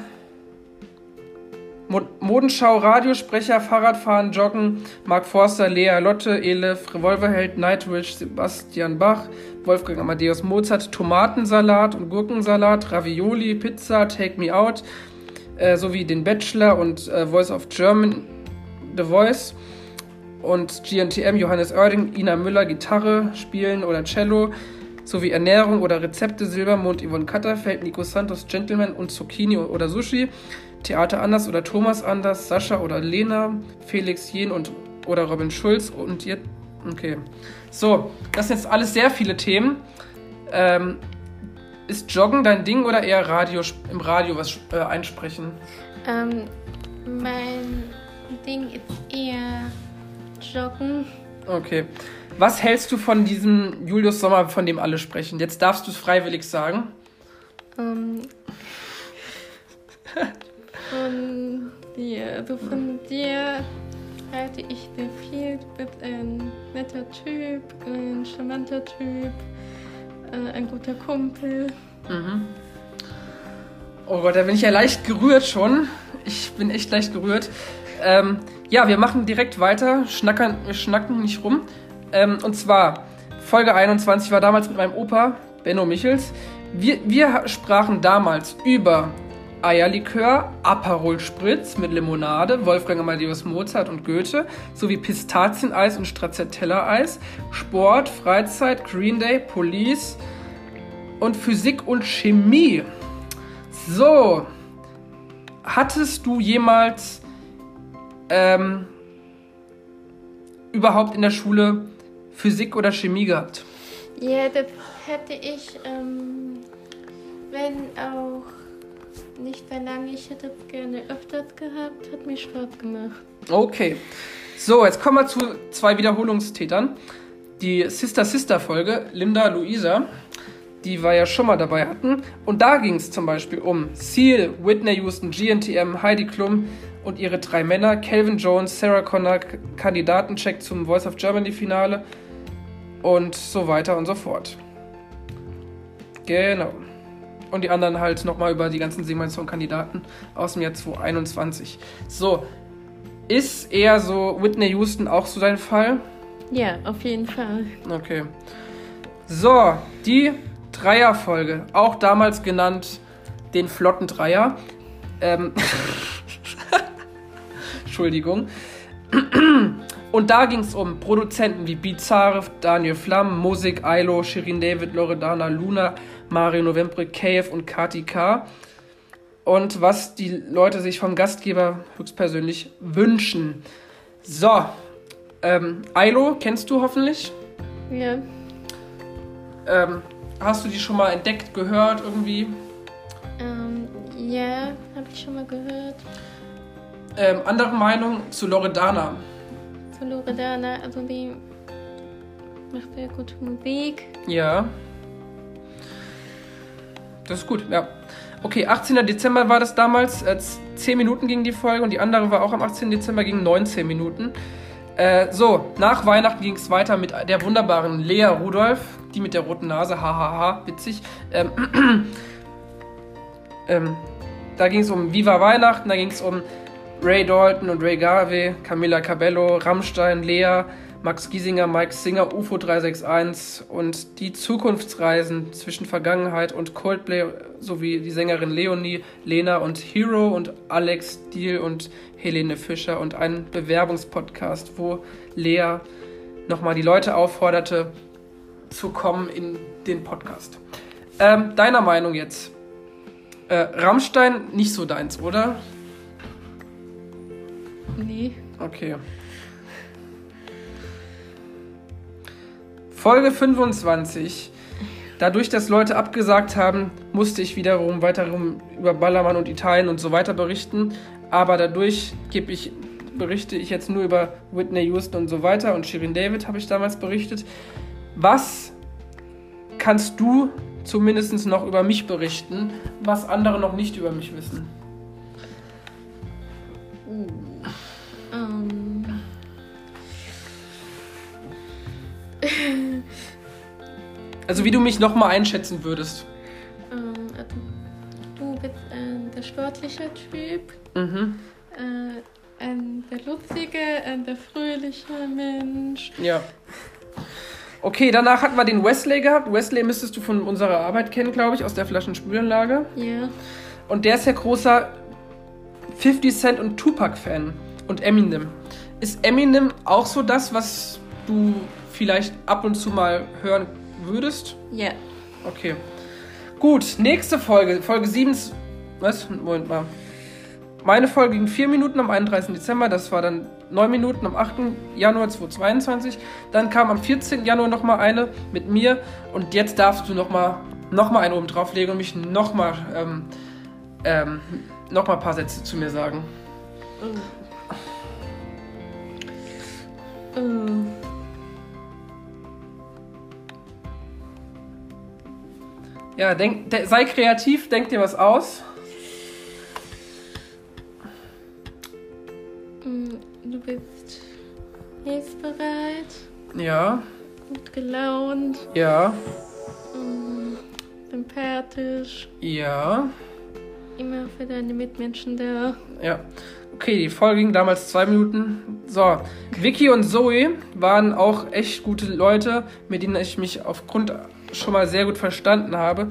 Modenschau, Radiosprecher, Fahrradfahren, Joggen, Mark Forster, Lea Lotte, Elef, Revolverheld, Nightwish, Sebastian Bach, Wolfgang Amadeus Mozart, Tomatensalat und Gurkensalat, Ravioli, Pizza, Take Me Out, äh, sowie den Bachelor und äh, Voice of German, The Voice und GNTM, Johannes Oerding, Ina Müller, Gitarre spielen oder Cello, sowie Ernährung oder Rezepte, Silbermond, Yvonne Katterfeld, Nico Santos, Gentleman und Zucchini oder Sushi, Theater Anders oder Thomas Anders, Sascha oder Lena, Felix Jen und oder Robin Schulz und ihr. Okay. So, das sind jetzt alles sehr viele Themen. Ähm, ist Joggen dein Ding oder eher Radio, im Radio was äh, einsprechen? Ähm, mein Ding ist eher Joggen. Okay. Was hältst du von diesem Julius Sommer, von dem alle sprechen? Jetzt darfst du es freiwillig sagen. Ähm, von dir, also von dir halte ich sehr viel. Bist ein netter Typ, ein charmanter Typ, äh, ein guter Kumpel. Oh Gott, da bin ich ja leicht gerührt schon. Ich bin echt leicht gerührt. Ähm, ja, wir machen direkt weiter. Schnackern, wir schnacken nicht rum. Ähm, und zwar, Folge 21 war damals mit meinem Opa, Benno Michels. Wir, wir sprachen damals über Eierlikör, Aperol Spritz mit Limonade, Wolfgang Amadeus Mozart und Goethe, sowie Pistazieneis und Stracciatella-Eis, Sport, Freizeit, Green Day, Police und Physik und Chemie. So, hattest du jemals ähm, überhaupt in der Schule Physik oder Chemie gehabt? Ja, das hätte ich, ähm, wenn auch nicht sehr lange. Ich hätte es gerne öfters gehabt. Hat mir Spaß gemacht. Okay. So, jetzt kommen wir zu zwei Wiederholungstätern. Die Sister-Sister-Folge, Linda Luisa, die wir ja schon mal dabei hatten. Und da ging es zum Beispiel um Seal, Whitney Houston, GNTM, Heidi Klum und ihre drei Männer, Calvin Jones, Sarah Connor, Kandidatencheck zum Voice of Germany Finale und so weiter und so fort. Genau. Und die anderen halt nochmal über die ganzen Sing-My-Song-Kandidaten aus dem Jahr 2021. So, ist eher so Whitney Houston auch so dein Fall? Ja, auf jeden Fall. Okay. So, die Dreierfolge, auch damals genannt den flotten Dreier. Ähm, Entschuldigung. Und da ging es um Produzenten wie Bizarre, Daniel Flamm, Musik, Ailo, Shirin David, Loredana, Luna, Mario Novembre, Cave und Kati K. Und was die Leute sich vom Gastgeber höchstpersönlich wünschen. So, ähm, Ailo kennst du hoffentlich? Ja. Ähm, hast du die schon mal entdeckt, gehört irgendwie? Ähm, ja, habe ich schon mal gehört. Ähm, andere Meinung zu Loredana. Von Loredana, also die macht sehr gute Musik. Ja. Das ist gut, ja. Okay, 18. Dezember war das damals. Äh, 10 Minuten ging die Folge und die andere war auch am 18. Dezember, ging 19 Minuten. Äh, so, nach Weihnachten ging es weiter mit der wunderbaren Lea Rudolph, die mit der roten Nase, hahaha, witzig. Ähm, ähm, da ging es um Viva Weihnachten, da ging es um Ray Dalton und Ray Garvey, Camilla Cabello, Rammstein, Lea, Max Giesinger, Mike Singer, UFO 361 und die Zukunftsreisen zwischen Vergangenheit und Coldplay sowie die Sängerin Leonie, Lena und Hero und Alex Diel und Helene Fischer und ein Bewerbungspodcast, wo Lea nochmal die Leute aufforderte, zu kommen in den Podcast. Ähm, deiner Meinung jetzt? Äh, Rammstein nicht so deins, oder? Nee. Okay. Folge 25. Dadurch, dass Leute abgesagt haben, musste ich wiederum weiterum über Ballermann und Italien und so weiter berichten. Aber dadurch gebe ich, berichte ich jetzt nur über Whitney Houston und so weiter und Shirin David habe ich damals berichtet. Was kannst du zumindest noch über mich berichten, was andere noch nicht über mich wissen. Also wie du mich nochmal einschätzen würdest. ähm, also, du bist äh, der sportliche Typ, Mhm. äh, ein, der lustige, ein, der fröhliche Mensch. Ja. Okay, danach hatten wir den Wesley gehabt. Wesley müsstest du von unserer Arbeit kennen, glaube ich, aus der Flaschenspülanlage. Ja. Und der ist ja großer 50 Cent und Tupac-Fan. Und Eminem. Ist Eminem auch so das, was du vielleicht ab und zu mal hören würdest? Ja. Okay. Gut, nächste Folge. Folge 7. Was? Moment mal. Meine Folge ging 4 Minuten am 31. Dezember. Das war dann 9 Minuten am 8. Januar 2022. Dann kam am 14. Januar nochmal eine mit mir. Und jetzt darfst du nochmal noch mal eine oben drauflegen und mich nochmal ähm, ähm, noch mal ein paar Sätze zu mir sagen. Äh, Ja, denk, de, sei kreativ, denk dir was aus. mm, du bist hilfsbereit, Ja, gut gelaunt, ja, mm, sympathisch, ja, immer für deine Mitmenschen da. ja. Okay, die Folge ging damals zwei Minuten. So, Vicky und Zoe waren auch echt gute Leute, mit denen ich mich aufgrund schon mal sehr gut verstanden habe.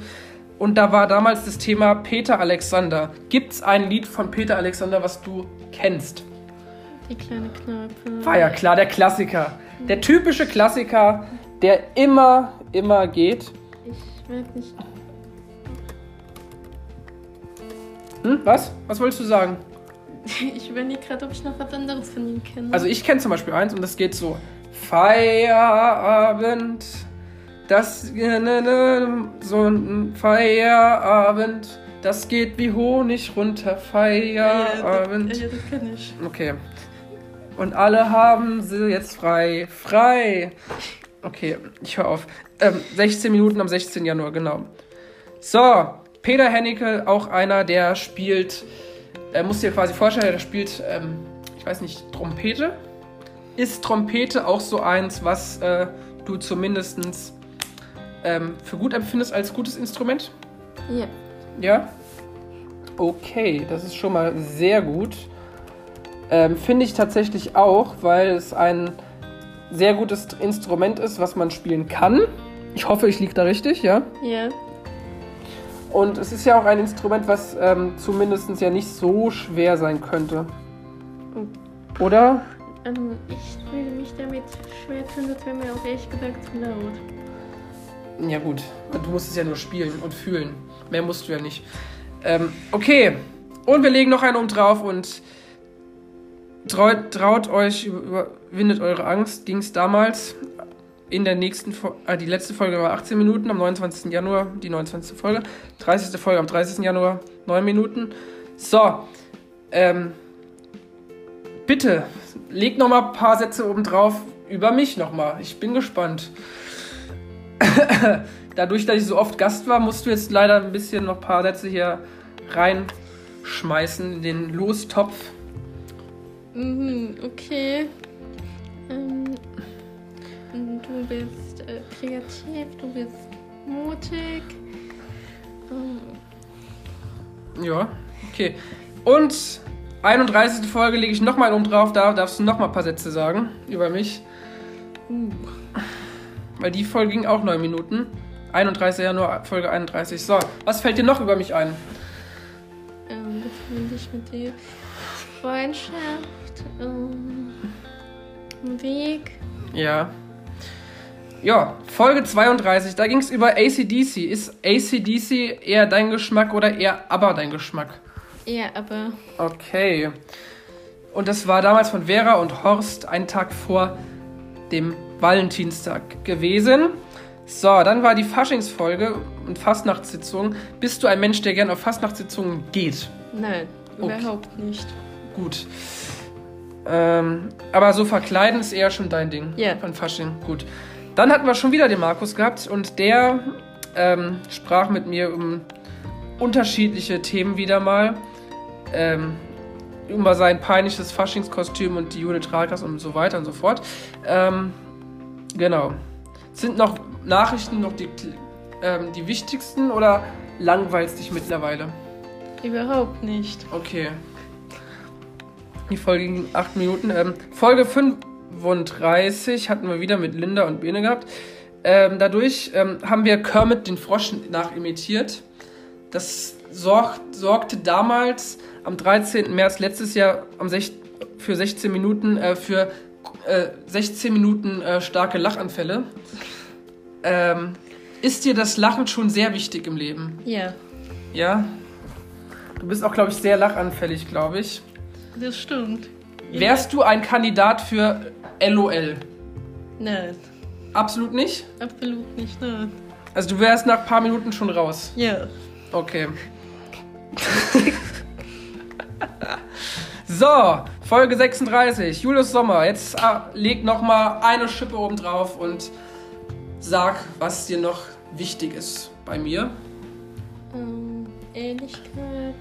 Und da war damals das Thema Peter Alexander. Gibt es ein Lied von Peter Alexander, was du kennst? Die kleine Kneipe. War ja klar, der Klassiker. Der typische Klassiker, der immer, immer geht. Ich weiß nicht. Hm, was? Was wolltest du sagen? Ich überlege gerade, ob ich noch was anderes von ihm kenne. Also ich kenne zum Beispiel eins und das geht so. Feierabend. Das ne, ne, so ein Feierabend. Das geht wie Honig runter. Feierabend. Ja, das kenne ich. Okay. Und alle haben sie jetzt frei. Frei. Okay, ich höre auf. Ähm, 16 Minuten am 16. Januar, genau. So, Peter Hennecke, auch einer, der spielt, er muss dir quasi vorstellen, der spielt, ähm, ich weiß nicht, Trompete. Ist Trompete auch so eins, was äh, du zumindest ähm, für gut empfindest als gutes Instrument? Ja. Ja? Okay, das ist schon mal sehr gut. Ähm, Finde ich tatsächlich auch, weil es ein sehr gutes Instrument ist, was man spielen kann. Ich hoffe, ich liege da richtig, ja. Ja. Und es ist ja auch ein Instrument, was ähm, zumindest ja nicht so schwer sein könnte. Oder? Ähm, ich würde mich damit schwer tun, das wäre mir auch ehrlich gesagt zu laut. Ja gut, du musst es ja nur spielen und fühlen. Mehr musst du ja nicht. Ähm, okay, und wir legen noch einen um drauf und traut, traut euch, überwindet eure Angst. Ging es damals in der nächsten Folge, äh, die letzte Folge war 18 Minuten am 29. Januar, die 29. Folge. 30. Folge am 30. Januar, 9 Minuten. So, ähm, bitte, legt noch mal ein paar Sätze oben drauf über mich noch mal. Ich bin gespannt. Dadurch, dass ich so oft Gast war, musst du jetzt leider ein bisschen noch ein paar Sätze hier reinschmeißen in den Lostopf. Mhm, okay. Ähm, du bist äh, kreativ, du bist mutig. Ähm, Ja, okay. Und 31. Folge lege ich nochmal um drauf, da darfst du nochmal ein paar Sätze sagen über mich. uh, Weil die Folge ging auch 9 Minuten. 31. Januar, Folge 31. So, was fällt dir noch über mich ein? ähm, befinde ich mit dir. Freundschaft, ähm, Weg. Ja. Ja, Folge 32, da ging es über ACDC. Ist ACDC eher dein Geschmack oder eher aber dein Geschmack? Ja, aber Okay. Und das war damals von Vera und Horst einen Tag vor dem Valentinstag gewesen. So, dann war die Faschingsfolge und Fastnachtssitzung. Bist du ein Mensch, der gern auf Fastnachtssitzungen geht? nein, Okay. überhaupt nicht. Gut. Ähm, aber so verkleiden ist eher schon dein Ding. Ja. Von Fasching. Gut. Dann hatten wir schon wieder den Markus gehabt und der ähm, sprach mit mir um unterschiedliche Themen wieder mal. Ähm, über sein peinliches Faschingskostüm und die Jule Tragas und so weiter und so fort. Ähm, genau. Sind noch Nachrichten noch die, ähm, die wichtigsten oder langweilst dich mittlerweile? Überhaupt nicht. Okay. Die Folge ging acht Minuten. Ähm, Folge 35 hatten wir wieder mit Linda und Bene gehabt. Ähm, dadurch ähm, haben wir Kermit den Frosch nachimitiert. Das sorg sorgte damals am 13. März letztes Jahr am für 16 Minuten äh, für äh, 16 Minuten äh, starke Lachanfälle. Ähm, ist dir das Lachen schon sehr wichtig im Leben? Ja, Ja? Du bist auch, glaube ich, sehr lachanfällig, glaube ich. das stimmt. Wärst du ein Kandidat für LOL? Nein, Absolut nicht? absolut nicht, nein. Also du wärst nach ein paar Minuten schon raus. Ja. Okay. so, Folge 36. Julius Sommer. Jetzt äh, leg noch mal eine Schippe oben drauf und sag, was dir noch wichtig ist bei mir. Ähm, Ehrlichkeit,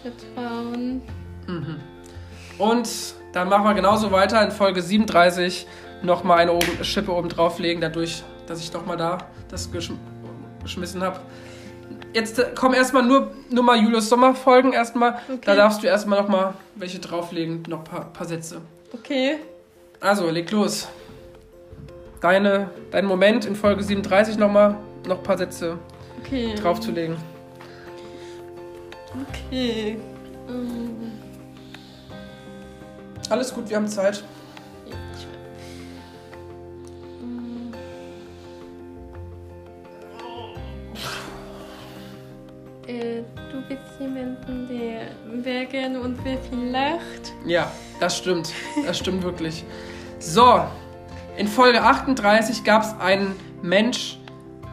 Vertrauen. Und dann machen wir genauso weiter in Folge 37 noch mal eine Schippe oben drauflegen, dadurch, dass ich noch mal da das geschm geschmissen habe. Jetzt äh, kommen erstmal nur, nur mal Julius Sommer Folgen erstmal. Okay. Da darfst du erstmal noch mal welche drauflegen, noch ein paar, paar Sätze. Okay. Also, leg los. Deine, dein Moment in Folge 37 noch mal noch ein paar Sätze Okay. draufzulegen. Okay. Ähm, Alles gut, wir haben Zeit. Äh, du bist jemanden, der sehr gerne und sehr viel lacht. Ja, das stimmt. Das stimmt wirklich. So, in Folge 38 gab es einen Mensch,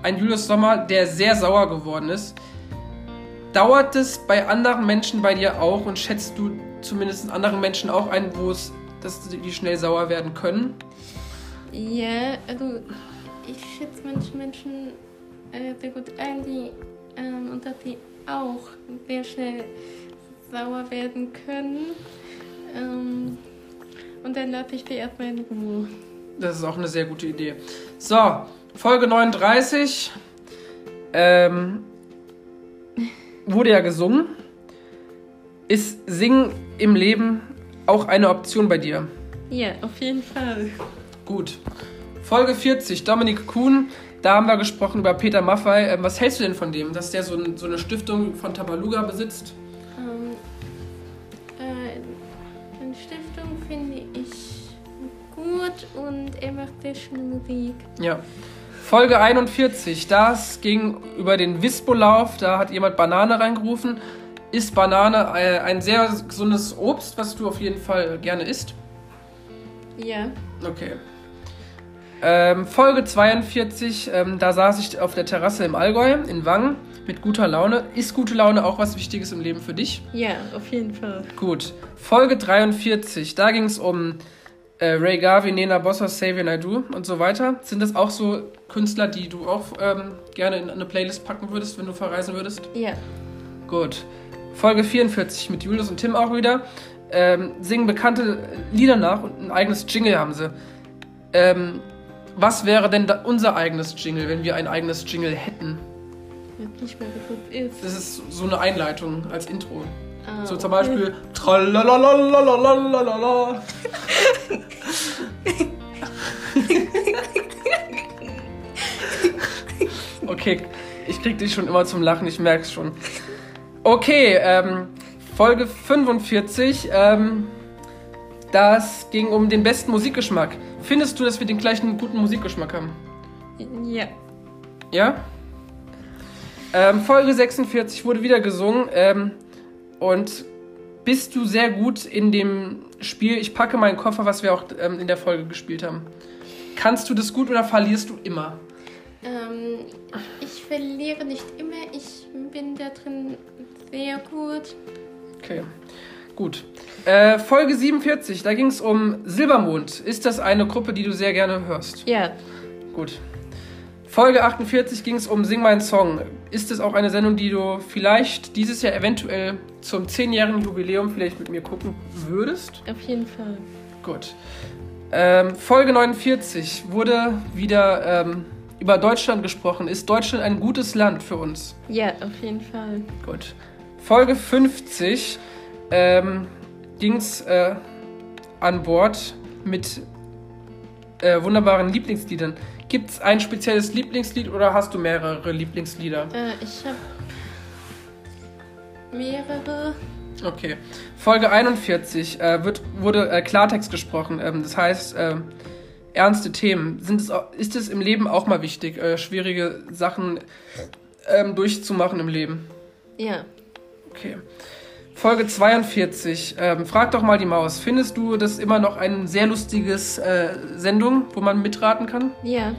einen Julius Sommer, der sehr sauer geworden ist. Dauert es bei anderen Menschen bei dir auch und schätzt du zumindest in anderen Menschen auch ein, wo es, dass die schnell sauer werden können? Ja, also ich schätze manche Menschen äh, sehr gut ein, die ähm, und dass sie auch sehr schnell sauer werden können. Ähm, und dann lasse ich sie erstmal in Ruhe. Das ist auch eine sehr gute Idee. So, Folge 39. Ähm, wurde ja gesungen. Ist Singen im Leben auch eine Option bei dir? Ja, auf jeden Fall. Gut. Folge 40, Dominik Kuhn. Da haben wir gesprochen über Peter Maffei. Ähm, was hältst du denn von dem, dass der so, ein, so eine Stiftung von Tabaluga besitzt? Ähm, äh, eine Stiftung finde ich gut und er macht sehr schöne Musik. Ja. Folge 41, das ging über den Wispolauf. Da hat jemand Banane reingerufen. Ist Banane äh, ein sehr gesundes Obst, was du auf jeden Fall gerne isst? Ja. Okay. Ähm, Folge 42, ähm, da saß ich auf der Terrasse im Allgäu in Wangen mit guter Laune. Ist gute Laune auch was Wichtiges im Leben für dich? Ja, auf jeden Fall. Gut. Folge 43, da ging es um äh, Ray Garvey, Nena Bossa, Xavier Naidoo und so weiter. Sind das auch so Künstler, die du auch ähm, gerne in eine Playlist packen würdest, wenn du verreisen würdest? Ja. Gut. Folge 44 mit Julius und Tim auch wieder. Ähm, singen bekannte Lieder nach und ein eigenes Jingle haben sie. Ähm, was wäre denn unser eigenes Jingle, wenn wir ein eigenes Jingle hätten? Nicht mehr ist. Das ist so eine Einleitung als Intro. Ah, so zum. Beispiel Tralalalalalalala. okay, ich krieg dich schon immer zum Lachen, ich merk's schon. Okay, ähm, Folge 45. Ähm, das ging um den besten Musikgeschmack. Findest du, dass wir den gleichen guten Musikgeschmack haben? Ja. Ja? Ähm, Folge 46 wurde wieder gesungen. Ähm, und bist du sehr gut in dem Spiel Ich packe meinen Koffer, was wir auch ähm, in der Folge gespielt haben? Kannst du das gut oder verlierst du immer? Ähm, ich verliere nicht immer. Ich bin da drin sehr gut. Okay. Gut. Äh, Folge 47, da ging es um Silbermond. Ist das eine Gruppe, die du sehr gerne hörst? Ja, Gut. Folge 48 ging es um Sing mein Song. Ist es auch eine Sendung, die du vielleicht dieses Jahr eventuell zum 10-jährigen Jubiläum vielleicht mit mir gucken würdest? auf jeden Fall. Gut. Ähm, Folge 49 wurde wieder ähm, über Deutschland gesprochen. Ist Deutschland ein gutes Land für uns? Ja, auf jeden Fall. Gut. Folge 50 ähm, ging es äh, an Bord mit äh, wunderbaren Lieblingsliedern. Gibt es ein spezielles Lieblingslied oder hast du mehrere Lieblingslieder? Äh, ich habe mehrere. Okay. Folge 41 äh, wird, wurde äh, Klartext gesprochen. Ähm, das heißt, äh, ernste Themen. Sind es, ist es im Leben auch mal wichtig, äh, schwierige Sachen ähm, durchzumachen im Leben? Ja, Okay. Folge 42. Ähm, frag doch mal die Maus. Findest du das immer noch ein sehr lustiges äh, Sendung, wo man mitraten kann? ja,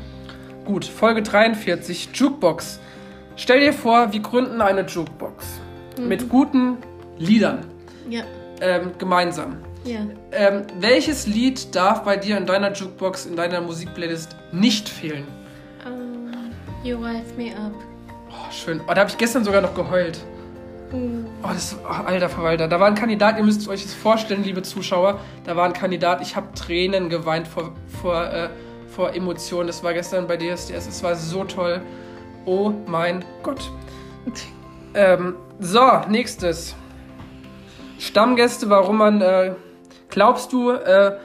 Gut. Folge 43. Jukebox. Stell dir vor, wir gründen eine Jukebox. Mit guten Liedern. ja, Ähm, gemeinsam. ja. Ähm, welches Lied darf bei dir in deiner Jukebox, in deiner Musikplaylist nicht fehlen? Ähm, you rise me up. Oh, schön. Oh, da habe ich gestern sogar noch geheult. Oh, das, oh, alter Verwalter. Da war ein Kandidat, ihr müsst euch das vorstellen, liebe Zuschauer. Da war ein Kandidat, ich habe Tränen geweint vor, vor, äh, vor Emotionen. Das war gestern bei DSDS. Es war so toll. Oh mein Gott. Ähm, so, nächstes. Stammgäste, warum man. Äh, glaubst du, äh,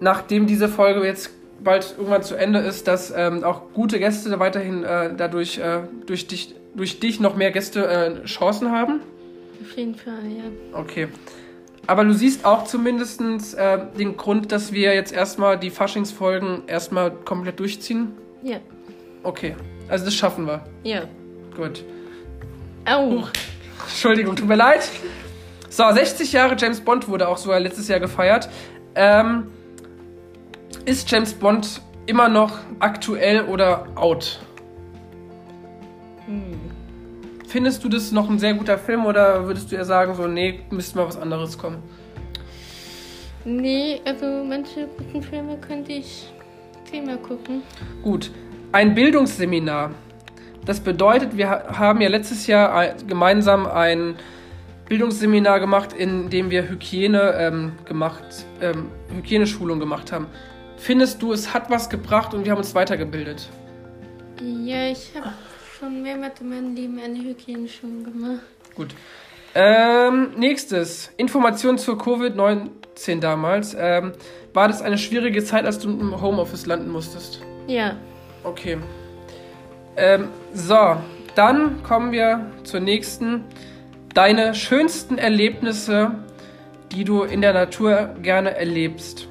nachdem diese Folge jetzt bald irgendwann zu Ende ist, dass ähm, auch gute Gäste weiterhin äh, dadurch äh, durch, dich, durch dich noch mehr Gäste äh, Chancen haben? auf jeden Fall, ja. Okay. Aber du siehst auch zumindest äh, den Grund, dass wir jetzt erstmal die Faschingsfolgen erstmal komplett durchziehen? Ja, Okay. Also das schaffen wir. ja. Gut. Au! Entschuldigung, tut mir leid. So, 60 Jahre James Bond wurde auch sogar letztes Jahr gefeiert. Ähm, ist James Bond immer noch aktuell oder out? Hm. Findest du das noch ein sehr guter Film oder würdest du eher sagen, so, nee, müsste mal was anderes kommen? Nee, also manche guten Filme könnte ich zehnmal gucken. Gut. Ein Bildungsseminar. Das bedeutet, wir ha- haben ja letztes Jahr ein, gemeinsam ein Bildungsseminar gemacht, in dem wir Hygiene ähm, gemacht, ähm, Hygieneschulung gemacht haben. Findest du, es hat was gebracht und wir haben uns weitergebildet? Ja, ich habe schon mehrmals in meinem Leben eine Hygieneschulung gemacht. Gut. Ähm, nächstes. Informationen zur Covid-19 damals. Ähm, war das eine schwierige Zeit, als du im Homeoffice landen musstest? Ja, Okay. Ähm, so, dann kommen wir zur nächsten. Deine schönsten Erlebnisse, die du in der Natur gerne erlebst.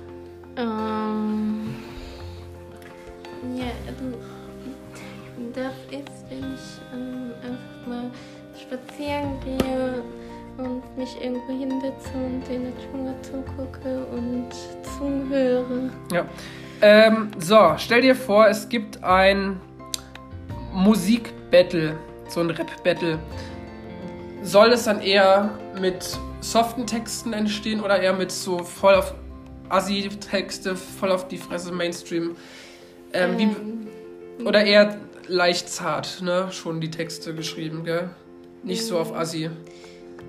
Spazieren gehe und mich irgendwo hinsetze und der Natur zugucke und zuhöre. Ja. Ähm, so, stell dir vor, es gibt ein Musikbattle, so ein Rap-Battle. Soll es dann eher mit soften Texten entstehen oder eher mit so voll auf Assi-Texte, voll auf die Fresse Mainstream? Ähm, wie, Ähm, Oder eher leicht zart, ne? Schon die Texte geschrieben, gell? Nicht so auf Assi.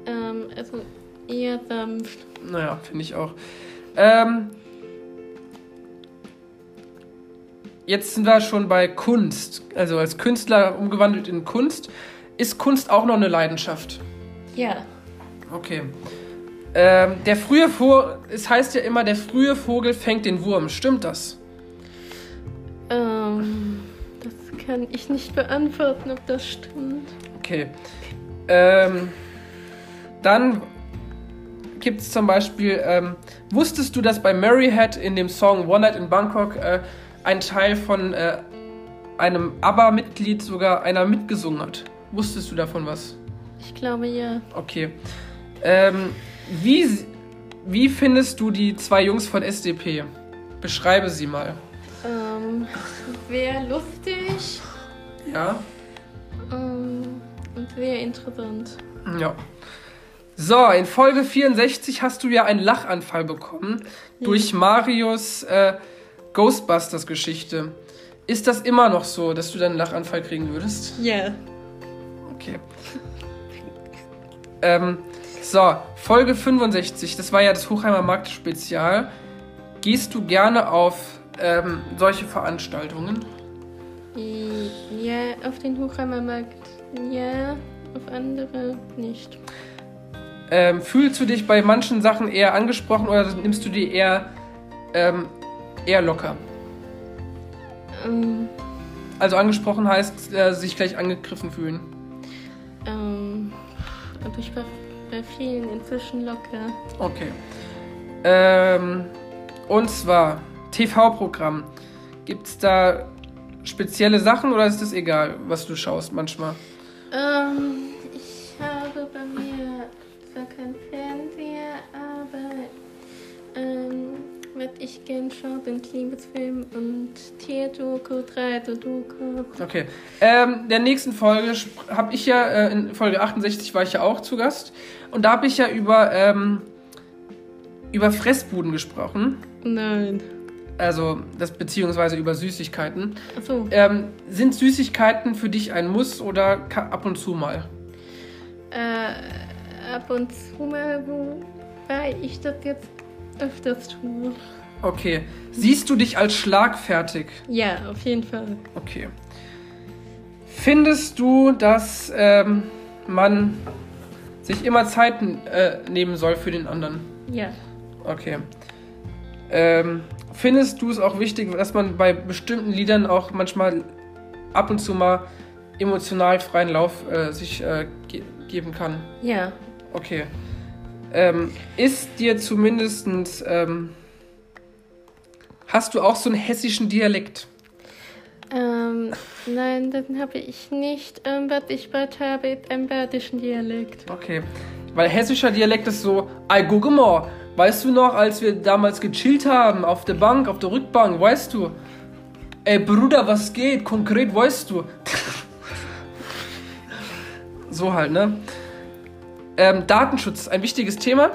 ähm, also eher sanft. Naja, finde ich auch. Ähm, jetzt sind wir schon bei Kunst. Also als Künstler umgewandelt in Kunst. Ist Kunst auch noch eine Leidenschaft? Ja. Okay. Ähm, der frühe Vogel, es heißt ja immer, der frühe Vogel fängt den Wurm. Stimmt das? Ähm, das kann ich nicht beantworten, ob das stimmt. Okay. Ähm, dann gibt es zum Beispiel, ähm, wusstest du, dass bei Mary Had in dem Song One Night in Bangkok äh, ein Teil von äh, einem ABBA-Mitglied sogar einer mitgesungen hat? Wusstest du davon was? Ich glaube ja. Okay. Ähm, wie, wie findest du die zwei Jungs von SDP? Beschreibe sie mal. Ähm, sehr lustig Ja? Sehr interessant. Ja. So, in Folge 64 hast du ja einen Lachanfall bekommen durch Marios äh, Ghostbusters-Geschichte. Ist das immer noch so, dass du dann einen Lachanfall kriegen würdest? Ja. Okay. Ähm, so, Folge 65, das war ja das Hochheimer Markt-Spezial. Gehst du gerne auf ähm, solche Veranstaltungen? Ja, auf den Hochheimer Markt. Ja, auf andere nicht. Ähm, fühlst du dich bei manchen Sachen eher angesprochen oder nimmst du die eher, ähm, eher locker? Ähm, Also angesprochen heißt, äh, sich gleich angegriffen fühlen. ähm, aber ich war bei vielen inzwischen locker. Okay. Ähm, und zwar TV-Programm. Gibt es da spezielle Sachen oder ist es egal, was du schaust manchmal? Ähm, ich habe bei mir zwar keinen Fernseher, aber ähm, was ich gern schaue, sind Liebesfilme und Tierdoku, Reiterdoku. Okay. Ähm, in der nächsten Folge habe ich ja, äh, in Folge 68 war ich ja auch zu Gast. Und da habe ich ja über, ähm, über Fressbuden gesprochen. Nein. Also, das beziehungsweise über Süßigkeiten. Achso. Ähm, sind Süßigkeiten für dich ein Muss oder ab und zu mal? Äh, ab und zu mal, wobei ich das jetzt öfters tue. Okay. Siehst du dich als schlagfertig? Ja, auf jeden Fall. Okay. Findest du, dass ähm, man sich immer Zeit äh, nehmen soll für den anderen? Ja. Okay. Ähm, findest du es auch wichtig, dass man bei bestimmten Liedern auch manchmal ab und zu mal emotional freien Lauf äh, sich äh, ge geben kann? Ja. Okay. Ähm, ist dir zumindestens ähm, hast du auch so einen hessischen Dialekt? Ähm, nein, den habe ich nicht. Ähm, was ich habe, ist ein badischen Dialekt. Okay. Weil hessischer Dialekt ist so, ey, guck mal, weißt du noch, als wir damals gechillt haben, auf der Bank, auf der Rückbank, weißt du? Ey, Bruder, was geht? Konkret, weißt du? so halt, ne? Ähm, Datenschutz, ein wichtiges Thema?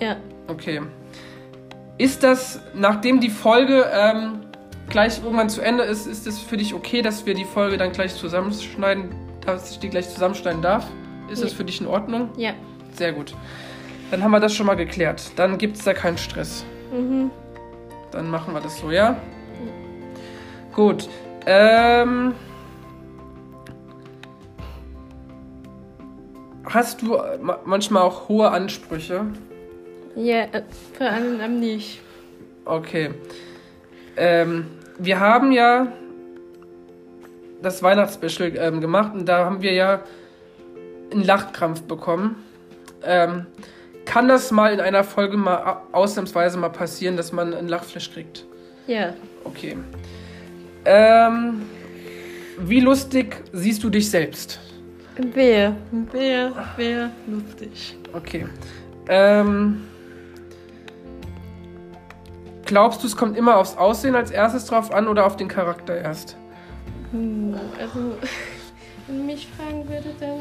Ja. Okay. Ist das, nachdem die Folge ähm, gleich irgendwann zu Ende ist, ist es für dich okay, dass wir die Folge dann gleich zusammenschneiden, dass ich die gleich zusammenschneiden darf? Ist das Ja. für dich in Ordnung? Ja. Sehr gut. Dann haben wir das schon mal geklärt. Dann gibt es da keinen Stress. Mhm. Dann machen wir das so, ja? Gut. Ähm. Hast du äh, ma- manchmal auch hohe Ansprüche? Ja, äh, vor allem am nicht. Okay. Ähm, wir haben ja das Weihnachtsspecial ähm, gemacht und da haben wir ja einen Lachkrampf bekommen. Ähm, kann das mal in einer Folge mal ausnahmsweise mal passieren, dass man einen Lachflash kriegt? Ja. Okay. Ähm, wie lustig siehst du dich selbst? Wer? Wer? Wer? Lustig. Okay. Ähm, glaubst du, es kommt immer aufs Aussehen als erstes drauf an oder auf den Charakter erst? Hm, also, wenn du mich fragen würde, dann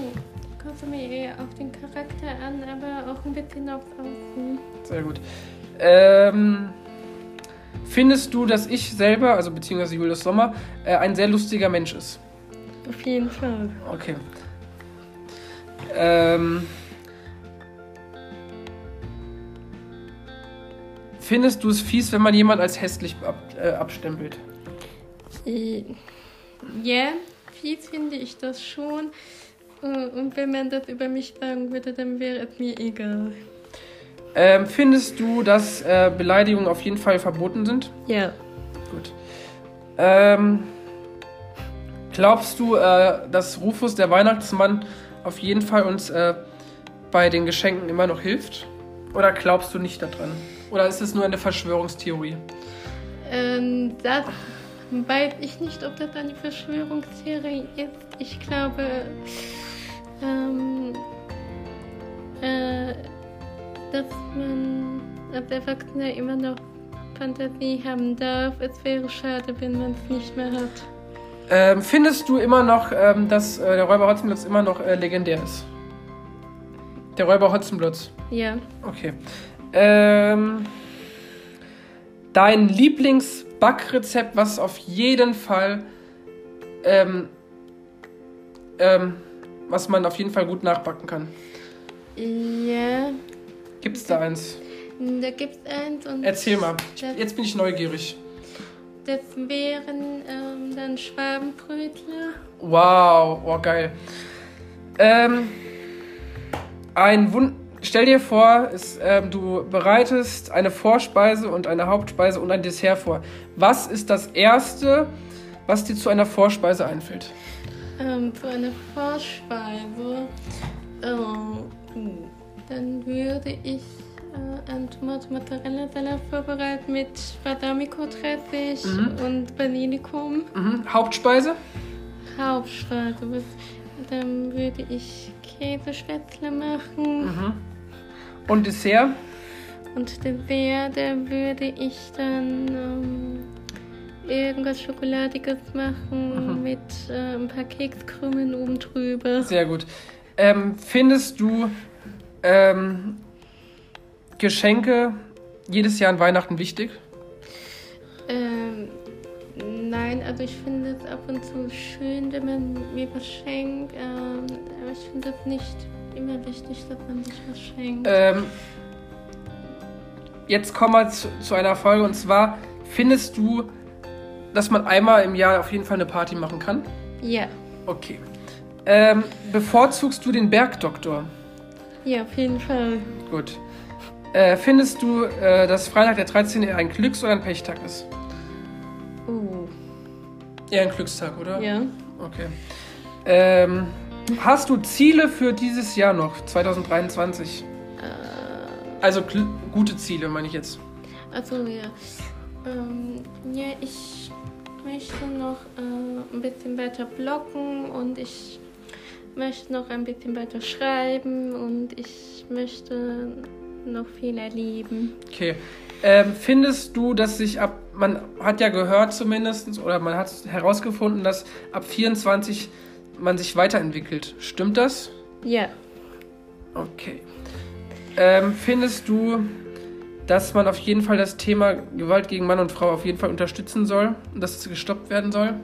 kommt mir eher auf den Charakter an, aber auch ein bisschen aufs Aussehen. Sehr gut. Ähm, findest du, dass ich selber, also beziehungsweise Julius Sommer, äh, ein sehr lustiger Mensch ist? Auf jeden Fall. Okay. Ähm, findest du es fies, wenn man jemand als hässlich ab, äh, abstempelt? Ja, fies finde ich das schon. Äh, Und wenn man das über mich sagen würde, dann wäre es mir egal. Ähm, findest du, dass äh, Beleidigungen auf jeden Fall verboten sind? Ja. Gut. Ähm, glaubst du, äh, dass Rufus, der Weihnachtsmann, auf jeden Fall uns äh, bei den Geschenken immer noch hilft? Oder glaubst du nicht daran? Oder ist es nur eine Verschwörungstheorie? Ähm, das weiß ich nicht, ob das eine Verschwörungstheorie ist. Ich glaube, ähm, äh, dass man als Erwachsener immer noch Fantasie haben darf. Es wäre schade, wenn man es nicht mehr hat. Ähm, findest du immer noch, ähm, dass äh, der Räuber Hotzenplotz immer noch äh, legendär ist? Der Räuber Hotzenplotz. Ja. Okay. Ähm, dein Lieblingsbackrezept, was auf jeden Fall, ähm, ähm, was man auf jeden Fall gut nachbacken kann. Ja. Gibt's da eins? Da gibt's eins und. Erzähl mal. Ich, jetzt bin ich neugierig. das wären ähm, dann Schwabenbrötler. Wow, oh geil. Ähm, ein Wun Stell dir vor, es, ähm, du bereitest eine Vorspeise und eine Hauptspeise und ein Dessert vor. Was ist das Erste, was dir zu einer Vorspeise einfällt? Ähm, zu einer Vorspeise. Ähm, dann würde ich äh, einen Tomaten-Mozzarella-Salat vorbereiten mit Balsamico-Dressig Mhm. und Basilikum. Mhm. Hauptspeise? Hauptspeise. was- Dann würde ich Käsespätzle machen. Mhm. Und Dessert? Und Dessert, da würde ich dann ähm, irgendwas Schokoladiges machen Mhm. mit äh, ein paar Kekskrümmeln oben drüber. Sehr gut. Ähm, findest du ähm, Geschenke jedes Jahr an Weihnachten wichtig? Ähm, nein, also ich finde es ab und zu schön, wenn man mir was schenkt. Ähm, aber ich finde es nicht immer wichtig, dass man sich was schenkt. Ähm, jetzt kommen wir zu, zu einer Frage und zwar: Findest du, dass man einmal im Jahr auf jeden Fall eine Party machen kann? ja, Okay. Ähm, bevorzugst du den Bergdoktor? ja, auf jeden Fall. Gut. Äh, findest du, äh, dass Freitag der 13. eher ein Glücks- oder ein Pechtag ist? Oh, Eher ein Glückstag, oder? ja. Okay. Ähm, hast du Ziele für dieses Jahr noch, 2023? Äh, Also gute Ziele, meine ich jetzt. Also ja. Ähm, ja, ich möchte noch äh, ein bisschen weiter bloggen und ich möchte noch ein bisschen weiter schreiben und ich möchte noch viel erleben. Okay. Ähm, findest du, dass sich ab, man hat ja gehört zumindest, oder man hat herausgefunden, dass ab 24 man sich weiterentwickelt. Stimmt das? Ja. Okay. Ähm, findest du, dass man auf jeden Fall das Thema Gewalt gegen Mann und Frau auf jeden Fall unterstützen soll und dass es gestoppt werden soll?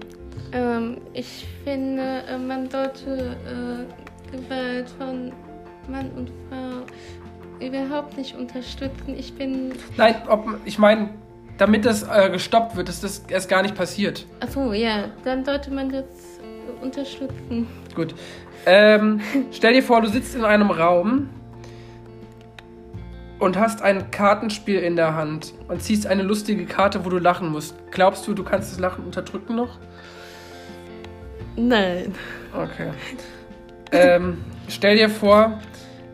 Ähm, ich finde, äh, man sollte äh, Gewalt von Mann und Frau überhaupt nicht unterstützen. Ich bin. Nein, ob, ich meine, damit das äh, gestoppt wird, dass das erst gar nicht passiert. Achso, ja, dann sollte man das unterstützen. Gut. Ähm, stell dir vor, du sitzt in einem Raum und hast ein Kartenspiel in der Hand und ziehst eine lustige Karte, wo du lachen musst. Glaubst du, du kannst das Lachen unterdrücken noch? Nein. Okay. ähm, stell dir vor,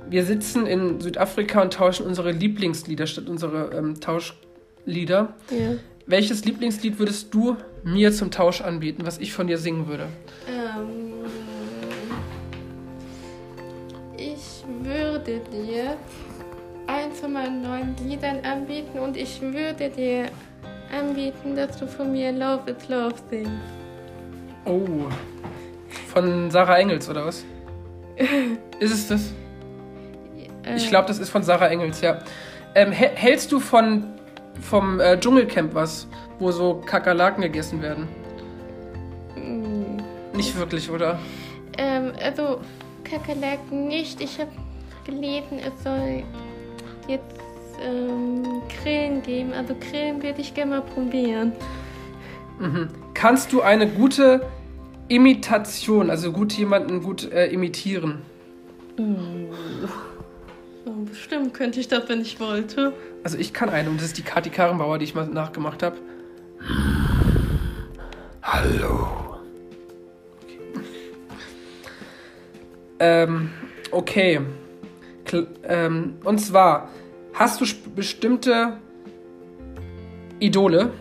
wir sitzen in Südafrika und tauschen unsere Lieblingslieder statt unsere ähm, Tauschlieder. Ja. Welches Lieblingslied würdest du mir zum Tausch anbieten, was ich von dir singen würde? Ähm, ich würde dir eins von meinen neuen Liedern anbieten und ich würde dir anbieten, dass du von mir Love is Love singst. Oh. Von Sarah Engels, oder was? ist es das? Äh, Ich glaube, das ist von Sarah Engels, ja. Ähm, hä- hältst du von vom äh, Dschungelcamp was, wo so Kakerlaken gegessen werden? mm, Nicht wirklich, oder? Ähm, also Kakerlaken nicht. Ich habe gelesen, es soll jetzt ähm, Grillen geben. Also Grillen würde ich gerne mal probieren. Mhm. Kannst du eine gute Imitation, also gut jemanden gut äh, imitieren? Oh, bestimmt könnte ich das, wenn ich wollte. Also ich kann eine und das ist die Kati Karrenbauer, die ich mal nachgemacht habe. Hallo. Okay. Ähm, okay. Ähm, und zwar, hast du bestimmte Idole,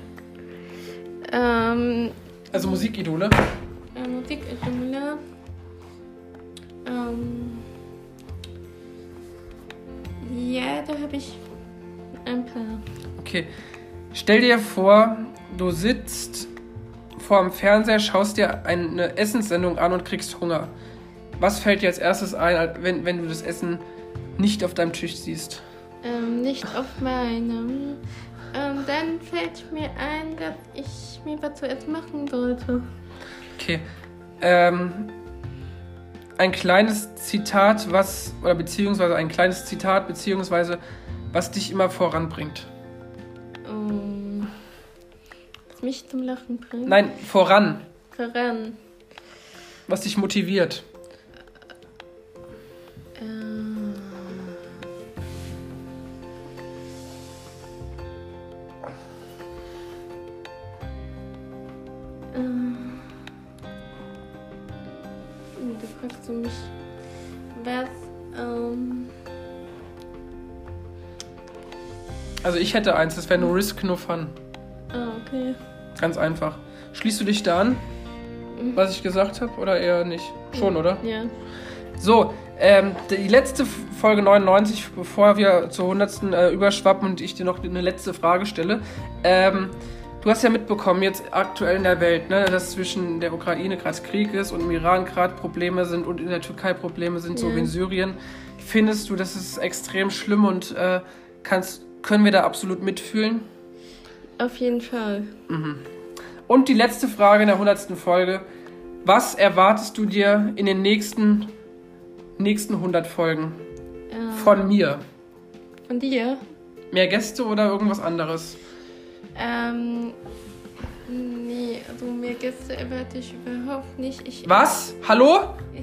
Ähm, also Musikidole? äh, Musikidole. Ähm, ja, da habe ich ein paar. Okay. Stell dir vor, du sitzt vor dem Fernseher, schaust dir eine Essenssendung an und kriegst Hunger. Was fällt dir als erstes ein, wenn, wenn du das Essen nicht auf deinem Tisch siehst? Ähm, nicht auf meinem. Ähm, dann fällt mir ein, dass ich mir was zu essen machen sollte. Okay. Ähm, ein kleines Zitat, was, oder beziehungsweise ein kleines Zitat, beziehungsweise was dich immer voranbringt. Ähm, was mich zum Lachen bringt. Nein, voran. Voran. Was dich motiviert. Ähm, ähm, Du fragst du mich, was, ähm, Also ich hätte eins, das wäre no risk, no fun. ah, okay. Ganz einfach. Schließt du dich da an, was ich gesagt habe, oder eher nicht? Schon, oder? Ja. So, ähm, die letzte Folge 99, bevor wir zur 100. Äh, überschwappen und ich dir noch eine letzte Frage stelle. Ähm, du hast ja mitbekommen, jetzt aktuell in der Welt, ne, dass zwischen der Ukraine gerade Krieg ist und im Iran gerade Probleme sind und in der Türkei Probleme sind, so Ja. wie in Syrien. Findest du, das ist extrem schlimm und äh, kannst, können wir da absolut mitfühlen? Auf jeden Fall. Und die letzte Frage in der 100. Folge. Was erwartest du dir in den nächsten, nächsten 100 Folgen Ähm, von mir? von dir? Mehr Gäste oder irgendwas anderes? Ähm, nee, also mehr Gäste erwarte ich überhaupt nicht. Ich, Was? Hallo? Äh,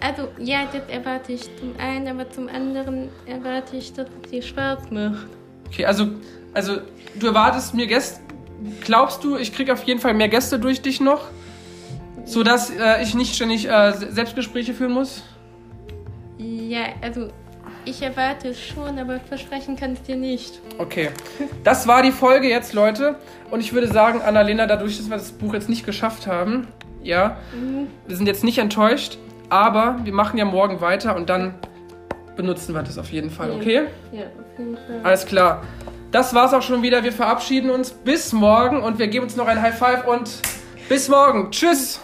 Also, ja, das erwarte ich zum einen, aber zum anderen erwarte ich, dass es dir Spaß macht. Okay, also, also du erwartest mir Gäste. Glaubst du, ich krieg auf jeden Fall mehr Gäste durch dich noch? Sodass äh, ich nicht ständig äh, Se- Selbstgespräche führen muss? Ja, also, ich erwarte es schon, aber versprechen kann ich dir nicht. Okay. Das war die Folge jetzt, Leute. Und ich würde sagen, Annalena, dadurch, dass wir das Buch jetzt nicht geschafft haben, ja, wir sind jetzt nicht enttäuscht, aber wir machen ja morgen weiter und dann benutzen wir das auf jeden Fall, okay? Ja, auf jeden Fall. Alles klar. Das war's auch schon wieder. Wir verabschieden uns bis morgen und wir geben uns noch ein High Five und bis morgen. Tschüss.